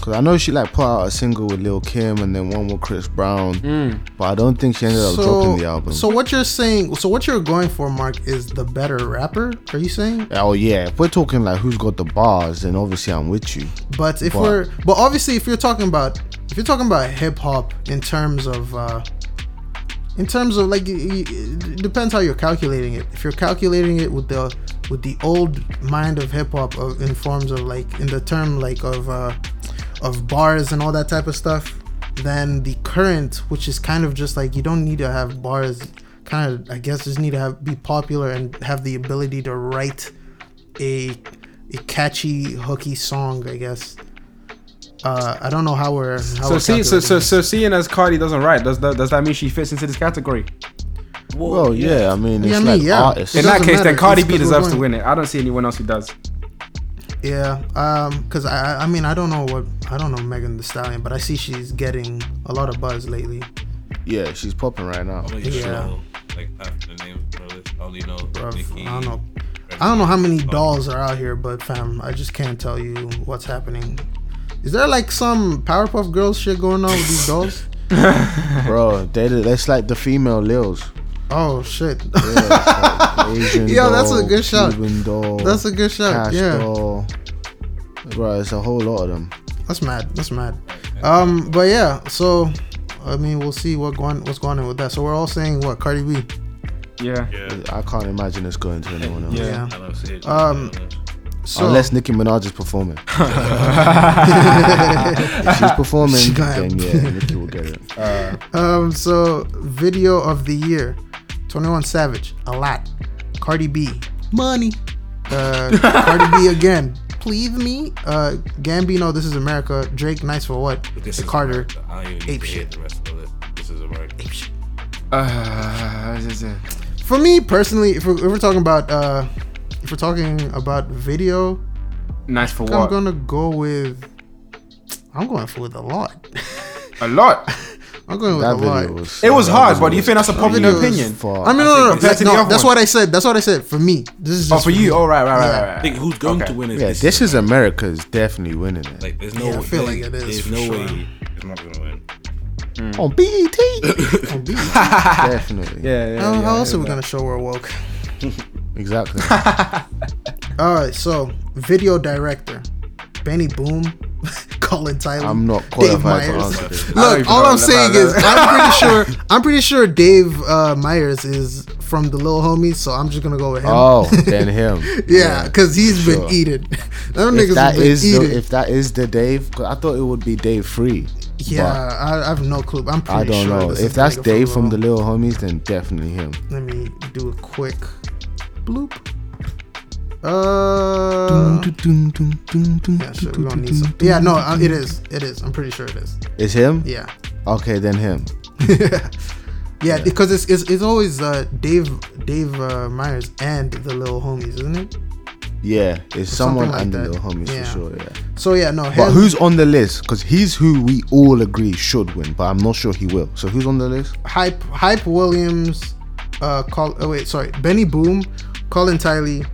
Cause I know she like put out a single with Lil Kim and then one with Chris Brown, Mm. but I don't think she ended up dropping the album. so what you're saying? So what you're going for, Mark, is the better rapper? Are you saying? oh yeah, if we're talking like who's got the bars, then obviously I'm with you. But if But- we're, but obviously, if you're talking about, if you're talking about hip hop in terms of, uh in terms of like, y- y- it depends how you're calculating it. If you're calculating it with the, with the old mind of hip hop, of in forms of like, in the term like of, uh of bars and all that type of stuff, then the current, which is kind of just like you don't need to have bars, kind of I guess just need to have be popular and have the ability to write a a catchy hooky song i guess uh i don't know how we're how So we're see, so so so seeing as Cardi doesn't write, does that does that mean she fits into this category? Well, yeah, I mean, it's Yeah, I mean, like yeah. artists. It In that case, matter. then Cardi It's B 'cause we're deserves to win it. I don't see anyone else who does. This. yeah um because i i mean i don't know what i don't know megan the stallion but i see she's getting a lot of buzz lately Yeah, she's popping right now. I only Yeah. know like half the names for this. I only know Bruv, Nicki. i don't know i don't know how many dolls are out here but fam i just can't tell you what's happening is there like some powerpuff girls shit going on with these dolls Bro, they that's like the female Lils. Oh shit Yeah, like Asian Yo, that's a good shout. Cuban doll, that's a good shot cash yeah doll. Bro, it's a whole lot of them. That's mad. That's mad. Um, but yeah, so I mean, we'll see what going what's going on with that. So we're all saying what Cardi B. Yeah. Yeah. I can't imagine it's going to anyone else. Yeah. I don't see it. Um, So Unless Nicki Minaj is performing. if she's performing, She then yeah, Nicki will get it. um, so video of the year, Twenty One Savage, a lot. Cardi B, money. Uh, Cardi B again. Please me. Uh, Gambino, this is America. Drake, nice for what? This The is Carter. America. I don't even Ape to shit. the rest of it. This is America. Uh, For me personally, if we're, if we're talking about uh, if we're talking about video, nice for what? I'm gonna go with. I'm going for with a lot. A lot. I'm going with That a lot. video was. It was hard, but do you think that's a popular video is opinion? I mean, no, no, no. compared no, that's what I said. That's what I said. For me, this is Oh, just for you? Oh, right, right, right, right, right. I think who's going Okay. to win is Yeah, this. this is America is definitely winning it. like there's no. Yeah, I feel there- like it is, There's no sure. way it's not gonna win. Hmm. On BET, On beat. definitely. Yeah, yeah. how, yeah, how else are we gonna show we're woke? Exactly. All right, so video director, Benny Boom, Colin Tilley. I'm not Dave qualified to Meyers. answer this. Look, all I'm saying is is. I'm pretty sure I'm pretty sure Dave uh, Meyers is from the Little Homies, so I'm just gonna go with him. Oh, then him. yeah, because he's been sure. eating. Them If niggas that been is eating. the, if that is the Dave, 'cause I thought it would be Dave Free. yeah, I, I have no clue. I'm pretty I don't sure know. If that's Dave from the Little- Little Homies, then definitely him. Let me do a quick bloop. Uh, yeah, sure, we don't need some. Yeah, no, uh, it is. It is. I'm pretty sure it is. It's him. Yeah, Okay, then him. yeah, because it's, it's it's always uh, Dave Dave uh, Meyers and the Little Homies, isn't it? Yeah, it's something someone like and the that. Little Homies Yeah. for sure. Yeah. So yeah, no. But him- who's on the list? Because he's who we all agree should win, but I'm not sure he will. So who's on the list? Hype Hype Williams, uh, call. Oh wait, sorry, Benny Boom, Colin Tilley,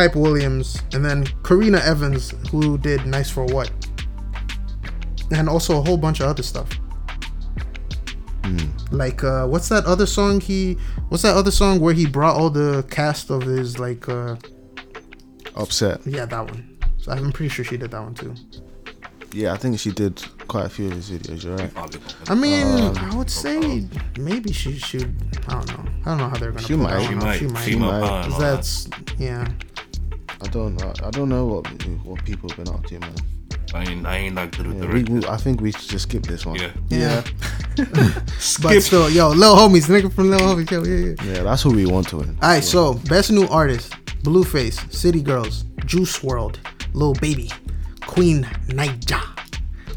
Hype Williams, and then Karena Evans, who did Nice for What, and also a whole bunch of other stuff. Like uh, what's that other song he? What's that other song where he brought all the cast of his like? uh Upset. Yeah, that one. So I'm pretty sure she did that one too. Yeah, I think she did quite a few of his videos. You're right. I mean, Um, I would say maybe she should. I don't know. I don't know how they're gonna. She might. that She one off. might. She might. Female might. power and 'Cause all that. that's yeah. I don't. I, I don't know what what people have been up to, man. I ain't, I ain't that good with Yeah, the we, we- I think we should just skip this one. Yeah. Yeah. But Skip. still, yo, Lil Homies, nigga from Lil Homies, yo, yeah, yeah. Yeah, that's who we want to win. All right, so best new artist: Blueface, City Girls, Juice WRLD, Lil Baby, Queen Naija.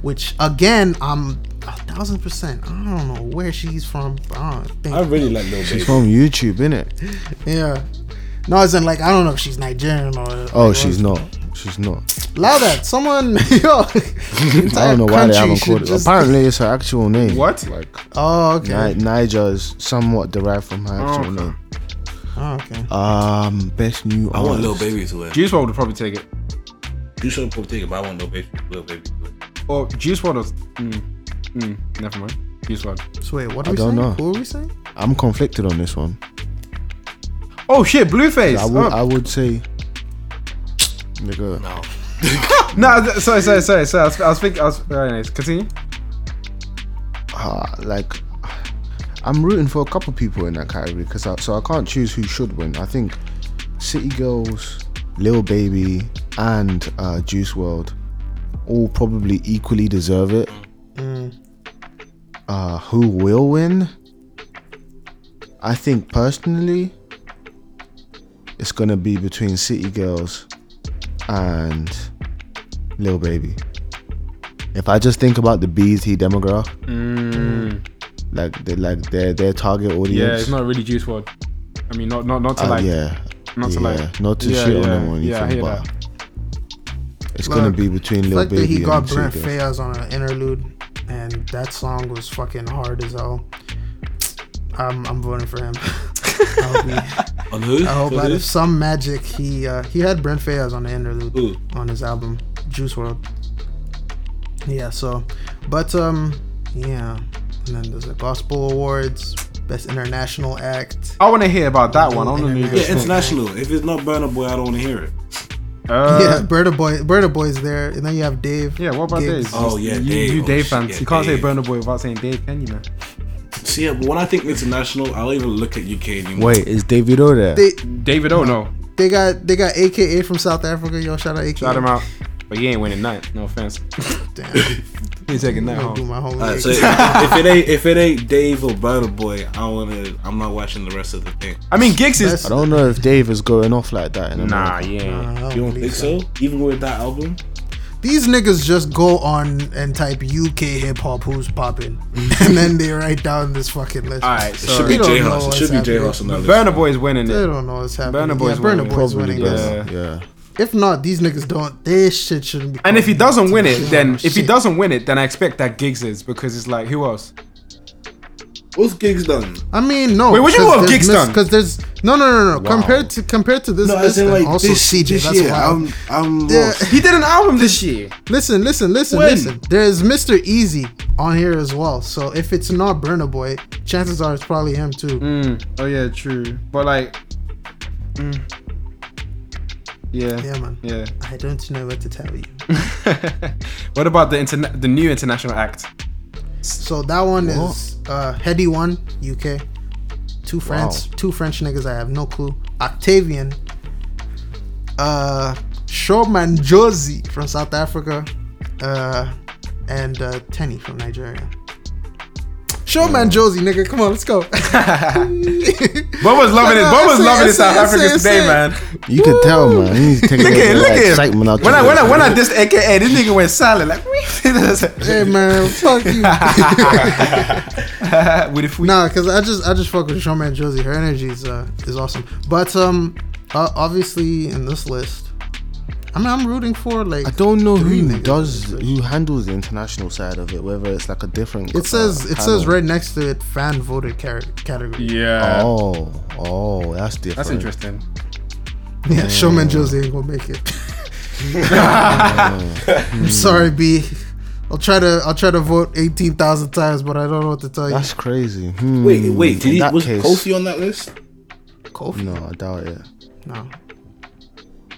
Which again, I'm a thousand percent. I don't know where she's from. But I don't think. I really like Lil She's from YouTube, innit? yeah. No, as in like I don't know if she's Nigerian or. Oh, like, she's not. She's not. Allow that. Someone, yo. I don't know why they haven't called it. Apparently, it's her actual name. What? Like Oh, okay. Ni- Niger is somewhat derived from her actual Okay. name. Oh, okay. Um, best new. I want Lil artist. Baby to win. Juice WRLD would probably take it. You should probably take it, but I want Lil Baby, Lil Baby to win. Or Juice WRLD was. Mm, mm, never mind. Juice WRLD. So wait, what are I we don't saying? know. Who are we saying? I'm conflicted on this one. Oh shit, Blueface. I would. Oh. I would say. Nigga. No. No, th- sorry, sorry, sorry, sorry. I was, I was thinking. I was. Anyways, continue. uh, like I'm rooting for a couple people in that category because I, so I can't choose who should win. I think City Girls, Lil Baby, and uh, Juice WRLD all probably equally deserve it. Mm. Uh, who will win? I think personally, it's gonna be between City Girls and Lil Baby. If I just think about the BT demographic, Mm, like they like their their target audience. yeah, it's not really Juice WRLD. I mean, not not not to Uh, like. yeah, Not to yeah, like. not to Yeah, shit on yeah, them or anything, yeah, I hear but it's Look, gonna be between The Lil fact that Baby he and got City Brent Girls. Fayez on an interlude, and that song was fucking hard as hell. I'm, I'm voting for him. I hope, he, On who? I hope For out of some magic he uh, he had Brent Faiyaz on the interlude Who? on his album Juice WRLD. Yeah, so, but um, yeah, and then there's the Gospel Awards, Best International Act. I want to hear about that one. I want to know. Yeah, who Yeah, international. If it's not Burna Boy, I don't want to hear it. Uh, yeah, Burna Boy, Burna Boy's there, and then you have Dave. Yeah, what about Giggs. Dave? Oh, yeah, you, Dave. You Oh, Dave shit, fans. yeah, you can't say Dave. Burna Boy without saying Dave, can you, man? See, yeah, but when I think international, I don't even look at UK anymore. Wait, is Davido there? They David, oh no, they got they got AKA from South Africa. Yo, shout out AKA. shout him out. But you ain't winning night. No offense. Damn, He's taking I'm that gonna do home. my whole Alright, so if, if it ain't if it ain't Dave or Burna Boy, I don't wanna. I'm not watching the rest of the thing. I mean, Giggs is. That's- I don't know if Dave is going off like that. In Nah, yeah. I don't You don't think so? Even with that album? These niggas just go on and type UK hip hop who's popping, and then they write down this fucking list. All right, It so should be You don't J know House. It what's should be J happening. House on that list. Burna Boy's winning They it. don't know what's happening. Burna Boy's yeah, Burna winning. Boy's Probably winning. this. Yeah. Yeah. If not, these niggas don't. This shit shouldn't be. And if he doesn't win it, international then if he doesn't win it, then I expect that Giggs is because it's like who else? What's Giggs done? I mean, no. Wait, what you mean what Giggs done? Because there's no, no, no, no. Wow. Compared to compared to this No, list, as in like also this, CJ. this that's year. why. I'm I'm Yeah. lost. He did an album this year. Listen, listen, listen, When? listen. There's Mr. Eazi on here as well. So if it's not Burna Boy, chances are it's probably him too. Mm. Oh yeah, true. But like, mm. yeah, Yeah, man. yeah. I don't know what to tell you. what about the interna- the new international act? So that one is uh Headie One, UK. Two French, two French niggas. I have no clue. Octavian. Uh, Sho Madjozi from South Africa. Uh, and uh, Teni from Nigeria. Sho Madjozi, nigga, come on, let's go. Bob was loving it. Bob was loving it South it, Africa today, man. You can tell, man. He needs to take a Look at little look at him. excitement out When I your when I when I man. dissed AKA, this nigga went silent like hey man, fuck you. with a food. Nah, cause I just I just fuck with Sho Madjozi. Her energy is uh, is awesome. But um, uh, obviously in this list, I mean I'm rooting for like I don't know who niggas does who handles the international side of it. Whether it's like a different. It says uh, it says right next to it fan voted car- category. Yeah, Oh, oh, that's different. that's interesting. Yeah, Sho Madjozi ain't gonna make it. I'm sorry, B. I'll try to I'll try to vote eighteen thousand times, but I don't know what to tell you. That's crazy. Hmm. Wait, wait. Did In he, that was case- Kofi on that list? Kofi. No, I doubt it. No.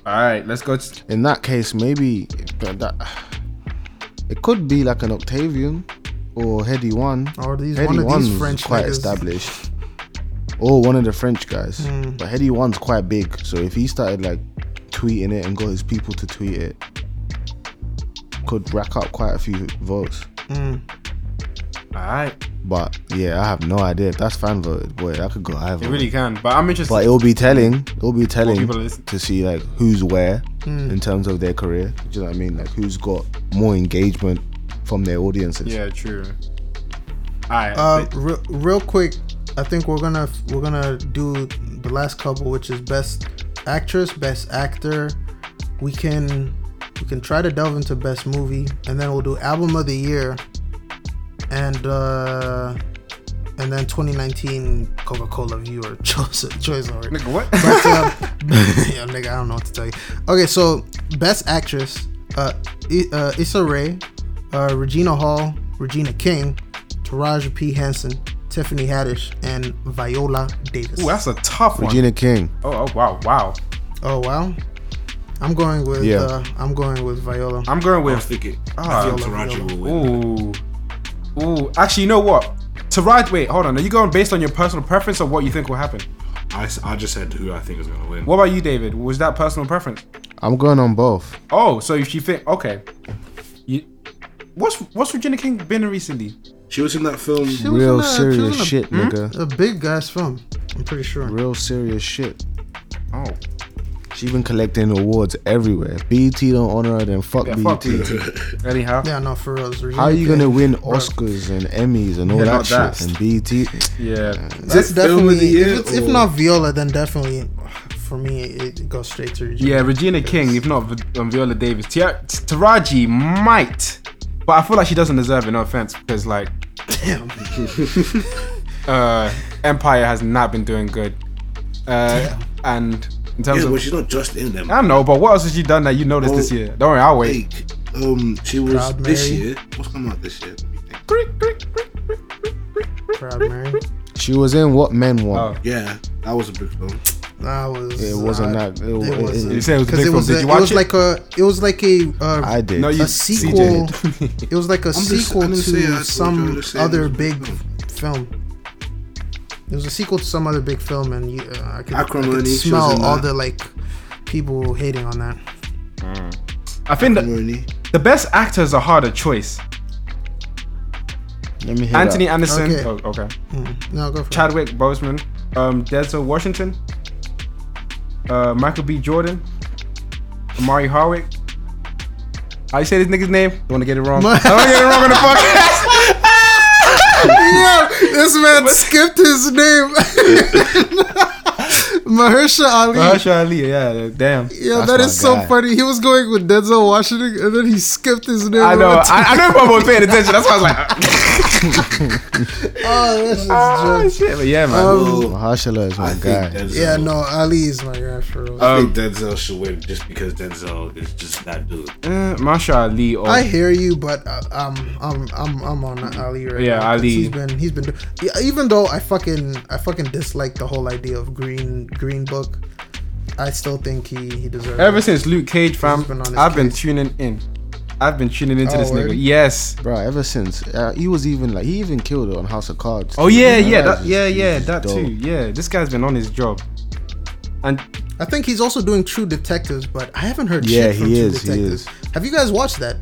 All right, let's go. To, In that case, maybe that it could be like an Octavian or Headie One. Or these Heady one of One's these French quite niggas. established. Or one of the French guys. Mm. But Headie One's quite big, so if he started like tweeting it and got his people to tweet it, could rack up quite a few votes. Mm. All right, But yeah, I have no idea if that's fan voted. Boy, that could go either. it really can. But I'm interested. But it will be telling. It will be telling people to see like who's where Mm. in terms of their career. Do you know what I mean? Like who's got more engagement from their audiences. yeah, true. All right. Uh, re- real quick, I think we're gonna we're gonna do the last couple, which is best actress, best actor. We can we can try to delve into best movie, and then we'll do album of the year, and uh and then 2019 Coca-Cola viewer choice choice award. Nigga, what? But uh, yeah, nigga, I don't know what to tell you. Okay, so best actress, uh, I- uh Issa Rae, uh, Regina Hall, Regina King, Taraji P Henson, Tiffany Haddish, and Viola Davis. Ooh, that's a tough one. Regina King. Oh, oh, wow, wow. oh wow, I'm going with Yeah. uh, I'm going with Viola. I'm going I was with. thinking. Ah, I think Viola, Taraji will win. Ooh, ooh. Actually, you know what? To ride, wait, hold on. Are you going based on your personal preference or what you think will happen? I, I just said who I think is gonna win. What about you, David? Was that personal preference? I'm going on both. Oh, so if you think okay, you what's what's Regina King been in recently? She was in that film. She was Real in a- she was serious in a- shit, hmm? nigga. A big guy's film. I'm pretty sure. Real serious shit. Oh, She been collecting awards everywhere. BET don't honor her, then fuck yeah, BET. fuck BET. Anyhow, Yeah, no, for real. it's Regina How are you gonna win Oscars and Emmys and all Yeah, that not shit that. and BET? yeah. That's it film of definitely year if, it's, if not Viola, then definitely for me it goes straight to Regina. Yeah, Regina King, if not um, Viola Davis. Tia- Taraji might, but I feel like she doesn't deserve it. No offense, because like Damn. uh, Empire has not been doing good, uh, and in terms Yeah, of but she's not just in them. I know, but what else has she done that you noticed this year? Don't worry, I'll wait. Like, um, she was Proud this Mary. year. What's come out this year? Let me think. Proud Mary. She was in What Men Want. Oh. Yeah, that was a big film. That was. It wasn't uh, that. It, It it- wasn't. You said it was a big it film. was. Did a, you it watch was it? like a. It was like a. Uh, I did. No, you a sequel. CJ. It was like a just- sequel I didn't say to some to say it other big big film. It was a sequel to some other big film, and you, uh, I could, I could Acrimony, she was smell all that. the like people hating on that. I think that Maroney. the best actors are harder choice. Let me hear Anthony that. Anderson. Okay. Oh, okay. Mm. No, go for it. Chadwick Boseman. Um, Denzel Washington. Uh, Michael B. Jordan. Omari Hardwick. How you say this nigga's name? Don't want to get it wrong. I don't want to get it wrong on the podcast. yeah, this man skipped his name. Mahershala Ali. Mahershala Ali. Yeah, damn. yeah, That's that so guy. funny. He was going with Denzel Washington, and then he skipped his name. I know. over I, I know if I was paying attention. That's why I was like, oh, that's just oh jokes. shit. But yeah, man. Um, Well, Mahershala is my I guy. Denzel. Yeah, no, Ali is my guy for real. I Um, think Denzel should win just because Denzel is just that dude. uh, Mahershala Ali. Or, I hear you, but uh, um, I'm I'm I'm on Ali right Yeah, now. 'cause Ali. He's been he's been yeah, even though I fucking I fucking dislike the whole idea of Green Green Book. I still think he he deserves. Ever it. since Luke Cage, fam, been I've been tuning in. I've been tuning into Oh, this word? nigga. Yes. Bro, ever since uh, he was even like he even killed it on House of Cards. Oh yeah, yeah, That that, is- yeah, yeah, that dope. too. Yeah, this guy's been on his job. And I think he's also doing True Detectives, but I haven't heard Yeah, shit from he True is, he Detectives. Have you guys watched that?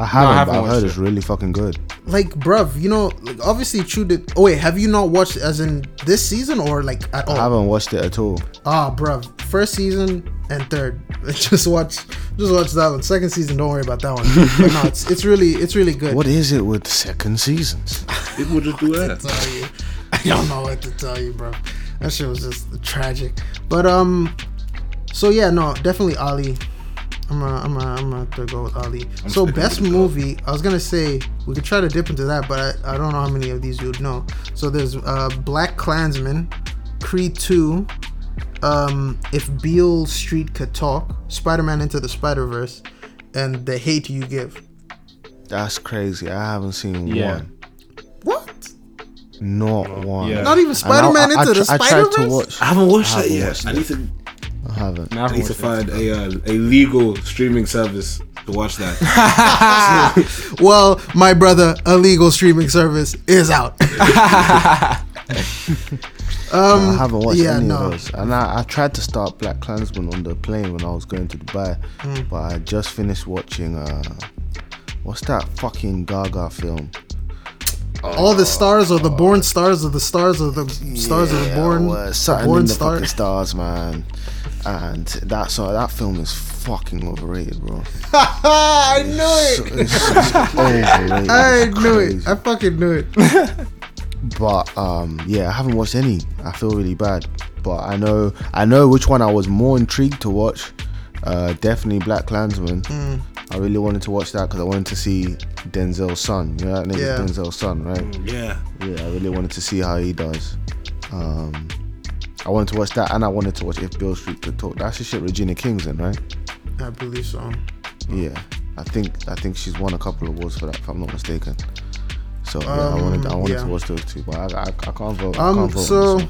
I haven't, haven't but I've heard it. it's really fucking good. Like, bruv, you know, like, obviously True Det. Oh wait, have you not watched as in this season or like at all? I haven't watched it at all. Ah, bruv, first season and third. Just watch, just watch that one. Second season, don't worry about that one. but no, it's it's really it's really good. What is it with second seasons? People just do that. tell you. I don't know what to tell you, bro. That shit was just tragic. But um, so yeah, no, definitely Ali. I'm gonna, I'm gonna, I'm gonna go with Ali. so best with it, though. movie, I was gonna say we could try to dip into that, but I, I don't know how many of these you would know. So there's uh, Black Klansman, Creed 2, um, If Beale Street Could Talk, Spider-Man Into the Spider-Verse, and The Hate You Give. That's crazy. I haven't seen Yeah. one. What? Not one. yeah. Not even Spider-Man I, Into I, the tr- I tried Spider-Verse? to watch. I haven't watched I that haven't yet. watched I need to. I haven't. Nah, I I've need to find a uh, a legal streaming service to watch that. Well, my brother, a legal streaming service is out. um, I haven't watched yeah, any no. of those. And I, I tried to start Black Klansman on the plane when I was going to Dubai, Hmm. but I just finished watching uh, what's that fucking Gaga film? All the stars or the born stars of the stars of the stars of the Yeah, born, well, the born in the star. stars, man. And that so that film is fucking overrated, bro. I knew it. It's just overrated. I It's knew crazy. it. I fucking knew it. But um, yeah, I haven't watched any. I feel really bad. But I know I know which one I was more intrigued to watch. Uh, definitely Black Klansman. Hmm. I really wanted to watch that because I wanted to see Denzel's son. You know that nigga's Yeah. Denzel's son, right? Yeah. Yeah, I really wanted to see how he does. Um, I wanted to watch that, and I wanted to watch If Beale Street Could Talk. That's the shit Regina King's in, right? I believe so. Yeah, I think I think she's won a couple of awards for that, if I'm not mistaken. So yeah, I wanted I Um, wanted yeah. to watch those two, but I, I, I can't vote. I Um, can't vote so.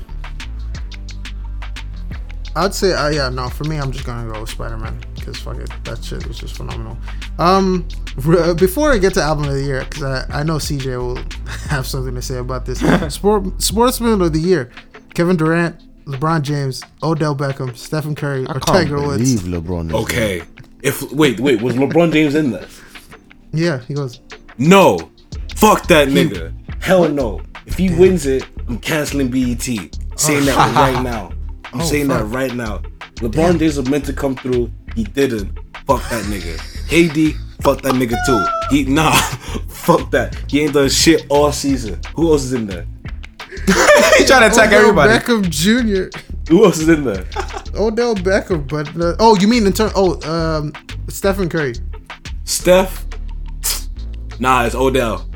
I'd say, uh, yeah, no, for me, I'm just gonna go with Spider Man because fuck it, that shit was just phenomenal. Um, r- before I get to album of the year, because I, I know CJ will have something to say about this. Sport Sportsman of the year: Kevin Durant, LeBron James, Odell Beckham, Stephen Curry, I or can't Tiger Woods. believe LeBron. Is Okay. If wait, wait, was LeBron James in there? Yeah, he goes. No. Fuck that nigga. Hell no. If he wins it, I'm canceling BET. Saying that oh. right now. I'm Oh, saying that right now. LeBron James was meant to come through. He didn't. Fuck that nigga. KD, fuck that nigga too. He nah, fuck that. He ain't done shit all season. Who else is in there? he trying to attack Odell everybody. Beckham Jr. Who else is in there? Odell Beckham, but uh, oh, you mean in turn? Oh, um, Stephen Curry. Steph? Nah, it's Odell.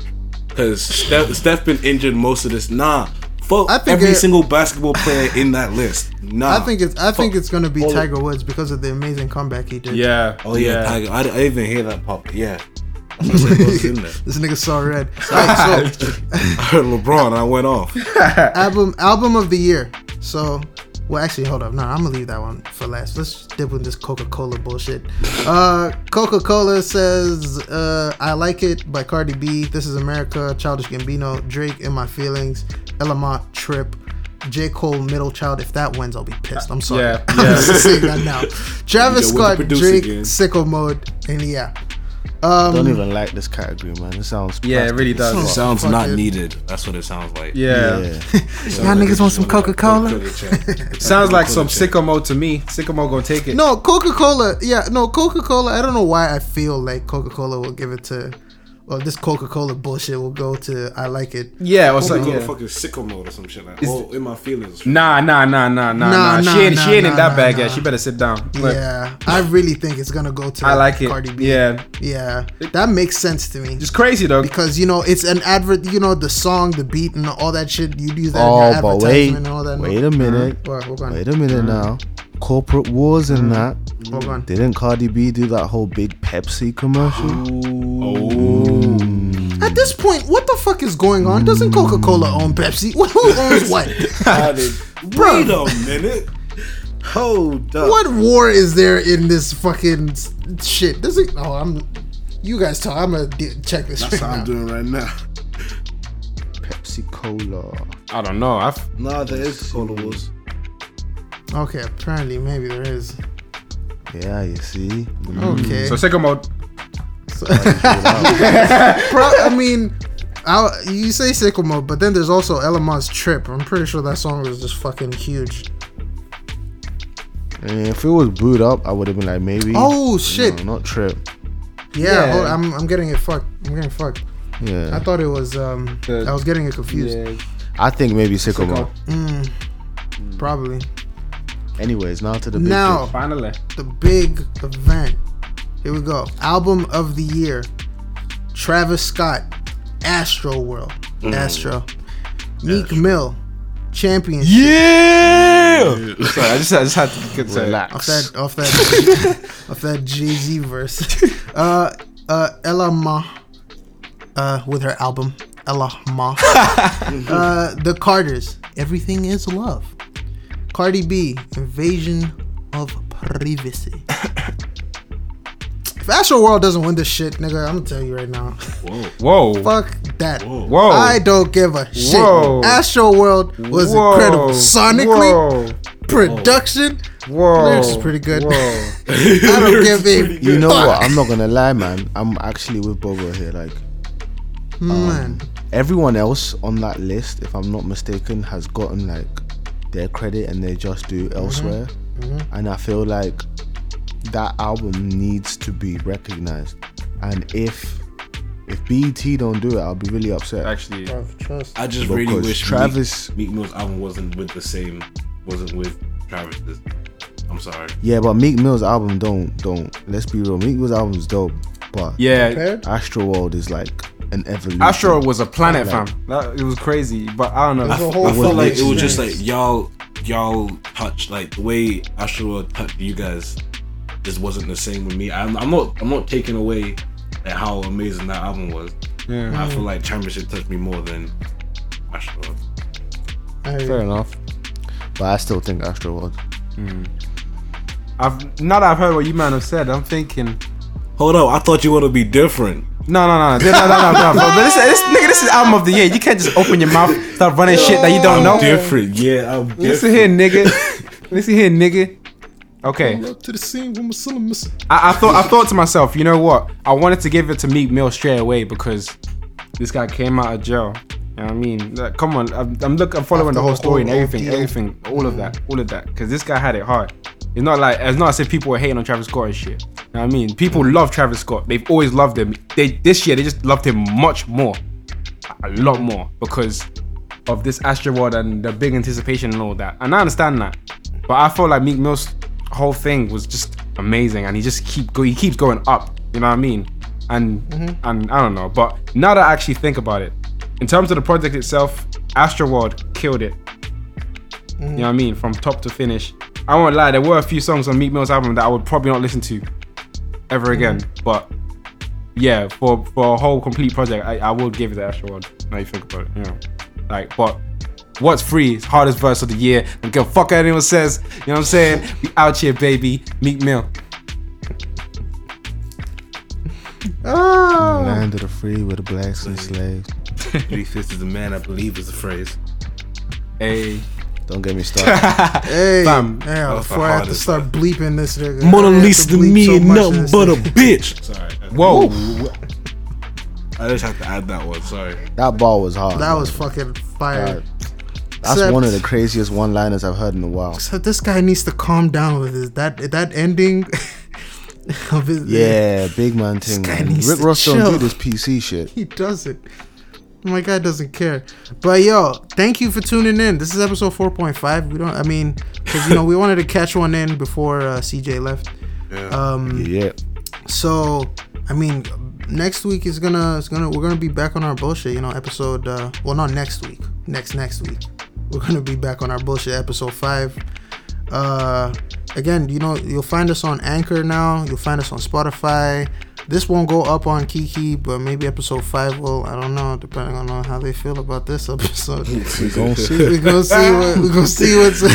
Cause Steph, Steph been injured most of this. Nah, fuck I think every it- single basketball player in that list. Nah, I think it's I think it's gonna be Tiger Woods because of the amazing comeback he did. Yeah. Oh yeah, Tiger. I, I didn't even hear that pop. Yeah, I was like, what's in there? This nigga saw red. Alright, so I heard LeBron. and I went off. album album of the year. So, well, actually, hold up. No, I'm gonna leave that one for last. Let's dip with this Coca Cola bullshit. Uh, Coca Cola says, uh, "I like it" by Cardi B. This is America. Childish Gambino, Drake, in my feelings. Elamont, Trip. J. Cole, Middle Child. If that wins, I'll be pissed. I'm sorry. Yeah, I'm just saying that now. Travis Yo, Scott, producer Drake, again? Sicko Mode, and yeah. I Um, don't even like this category, man. It sounds Yeah, it really plastic as does. It Sounds fuck not it. needed. That's what it sounds like. Yeah. Yeah. Y'all niggas want some Coca-Cola? Sounds like some sicko mode to me. Sicko mode gonna take it. No, Coca Cola. Yeah, no, Coca Cola. I don't know why I feel like Coca Cola will give it to. Well, this Coca Cola bullshit will go to. I like it. Yeah, or Like, something. yeah. Yeah. fucking sicko mode or some shit like. Is- Oh, in my feelings. Nah, nah, nah, nah, nah, Nah, nah. nah, She ain't, nah, she ain't nah, in that nah, bag nah. yet. She better sit down. But yeah, I really think it's gonna go to. I like it. Cardi B. Yeah, yeah, that makes sense to me. just crazy though. because you know it's an advert. You know the song, the beat, and all that shit. You do that in Oh, your but wait, and all that. wait a minute. What? What? Wait a minute now. Corporate wars and that. What on? Didn't Cardi B do that whole big Pepsi commercial? Oh. At this point, what the fuck is going on? Doesn't Coca Cola own Pepsi? Who owns what? I did- Wait a minute. Hold up. What war is there in this fucking shit? Does it? Oh, I'm. You guys talk. I'm gonna d- check this That's right how I'm doing right now. Pepsi Cola. I don't know. I f- Nah, there is Cola Wars. Okay, apparently maybe there is. Yeah, you see. Okay. so sicko mode. Pro- I mean, I, you say Sicko Mode, but then there's also Elamont's Trip. I'm pretty sure that song was just fucking huge. I mean, if it was booed up, I would have been like maybe. Oh shit! No, not Trip. Yeah, Yeah. hold- I'm I'm getting it fucked. I'm getting fucked. Yeah. I thought it was um. The- I was getting it confused. Yeah. I think maybe Sicko Mode. Sicko. Mm, probably. Anyways, now to the big Now Finally. the big event. Here we go. Album of the year. Travis Scott, Astro World, Astro. Meek Mill, Championship. Yeah. Sorry, I just I just had to get to Relax. Off that, off that, off that Jay Z verse. Uh, uh, Ella Mai, uh, with her album Ella Mai. uh, the Carters. Everything is love. Cardi B. Invasion of privacy. if Astro World doesn't win this shit, nigga, I'm gonna tell you right now. Whoa. Whoa. Fuck that. Whoa. I don't give a shit. Whoa. Astro World was Whoa. incredible. Sonically, Whoa. production. Whoa. Lyrics is pretty good. Whoa. I don't give a You know fuck. what? I'm not gonna lie, man. I'm actually with Bobo here. Like Man, um, everyone else on that list, if I'm not mistaken, has gotten like their credit and they just do mm-hmm. elsewhere. Mm-hmm. And I feel like that album needs to be recognized. And if if BET don't do it, I'll be really upset. Actually, I just really wish Travis- Meek, Meek Mill's album wasn't with the same, wasn't with Travis's. I'm sorry. Yeah, but Meek Mill's album don't don't. Let's be real. Meek Mill's album's dope, but yeah. Prepared? Astro World is like an evolution. Astro was a planet, Like- fam. That, it was crazy, but I don't know. I, was a I whole feel fucking like it was just like y'all, y'all touched like the way Astro touched you guys. Just wasn't the same with me. I'm, I'm not, I'm not taking away like, how amazing that album was. Yeah. I feel like Championship touched me more than Astro. I- fair enough, but I still think Astro World. Hmm. I've now that I've heard what you man have said, I'm thinking. Hold up, I thought you want to be different. No, no, no, no, no, no, no, no. But this, this, nigga, this is album of the year. You can't just open your mouth, start running shit that you don't I'm know. different. Yeah, I'm different. Listen here, nigga. Listen here, nigga. Okay, Up to the scene son missing. I, I thought I thought to myself, you know what? I wanted to give it to Meek Mill straight away because this guy came out of jail. You know what I mean? Like, come on, I'm, I'm look, I'm following After the whole story and everything, everything, all of that, all of that. Because this guy had it hard. It's not like it's not as if people were hating on Travis Scott and shit. You know what I mean? People love Travis Scott. They've always loved him. They this year they just loved him much more, a lot more because of this Astroworld and the big anticipation and all that. And I understand that, but I feel like Meek Mill's whole thing was just amazing, and he just keep go he keeps going up. You know what I mean? And and I don't know, but now that I actually think about it, in terms of the project itself, Astroworld killed it. You know what I mean? From top to finish. I won't lie, there were a few songs on Meek Mill's album that I would probably not listen to ever mm-hmm. again. But yeah, for for a whole complete project, I, I will give it the Astroworld. Now you think about it, you know. Like, but what's free is hardest verse of the year. Don't give a fuck what anyone says. You know what I'm saying? We out here, baby. Meek Mill. Oh, Land of the free with the blacks and slaves. Three fifths is the man, I believe, is the phrase. Hey. Don't get me started. hey, Fam. hey, That's before I have to start one. bleeping this nigga. Mona I have to Lisa to me so ain't nothing but a bitch. Sorry. Whoa. I just have to add that one. Sorry. that ball was hard. That man. was fucking fire. That- That's Except- one of the craziest one-liners I've heard in a while. So this guy needs to calm down with his that that ending of his Yeah, big man thing. guy man. needs Rick to Ross don't do this PC shit. He doesn't. My guy doesn't care. But yo, thank you for tuning in. This is episode 4.5. We don't. I mean, because you know we wanted to catch one in before uh, CJ left. Um. Yeah. So I mean, next week is gonna is gonna we're gonna be back on our bullshit. You know, episode. Uh, well, not next week. Next next week, we're gonna be back on our bullshit. Episode five. Uh, again, you know, you'll find us on Anchor now. You'll find us on Spotify. This won't go up on Keakie, but maybe episode five will. I don't know, depending on how they feel about this episode. We gon' see. we gonna see what we gonna see what's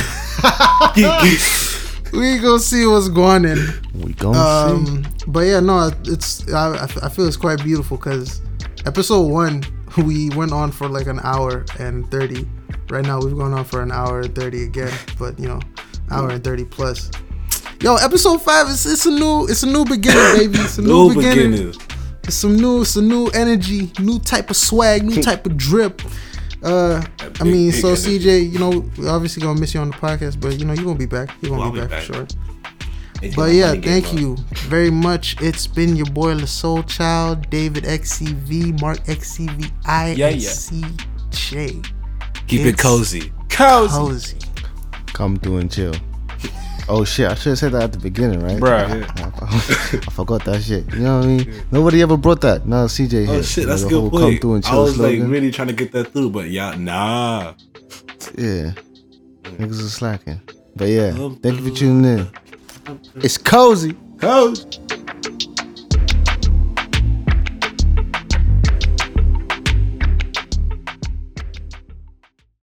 we gonna see what's going in. We gon' see. Um, but yeah, no, it's I, I feel it's quite beautiful because episode one we went on for like an hour and thirty. Right now we've gone on for an hour and thirty again, but you know, hour and thirty plus. Yo, episode five is it's a new it's a new beginning, baby. It's a new, No beginning. beginners. It's some new, it's a new energy, new type of swag, new type of drip. Uh, I mean, so. CJ, you know, we obviously gonna miss you on the podcast, but you know, you gonna be back. You gonna Well, be I'll back, for sure. It's But yeah, the thank you very much. It's been your boy La Soülchyld, David XCV, Mark XCV, I Yeah, yeah. C J. Keep it cozy. Cozy. Cozy. Come through and chill. Oh shit! I should have said that at the beginning, right? Bruh. I forgot that shit. You know what I mean? Nobody ever brought that. Now CJ here. Oh shit, that's a The good point. Come through and chill I chill was like really trying to get that through, but yeah, nah. Yeah. Niggas are slacking. But yeah, thank you for tuning in. It's cozy. Cozy.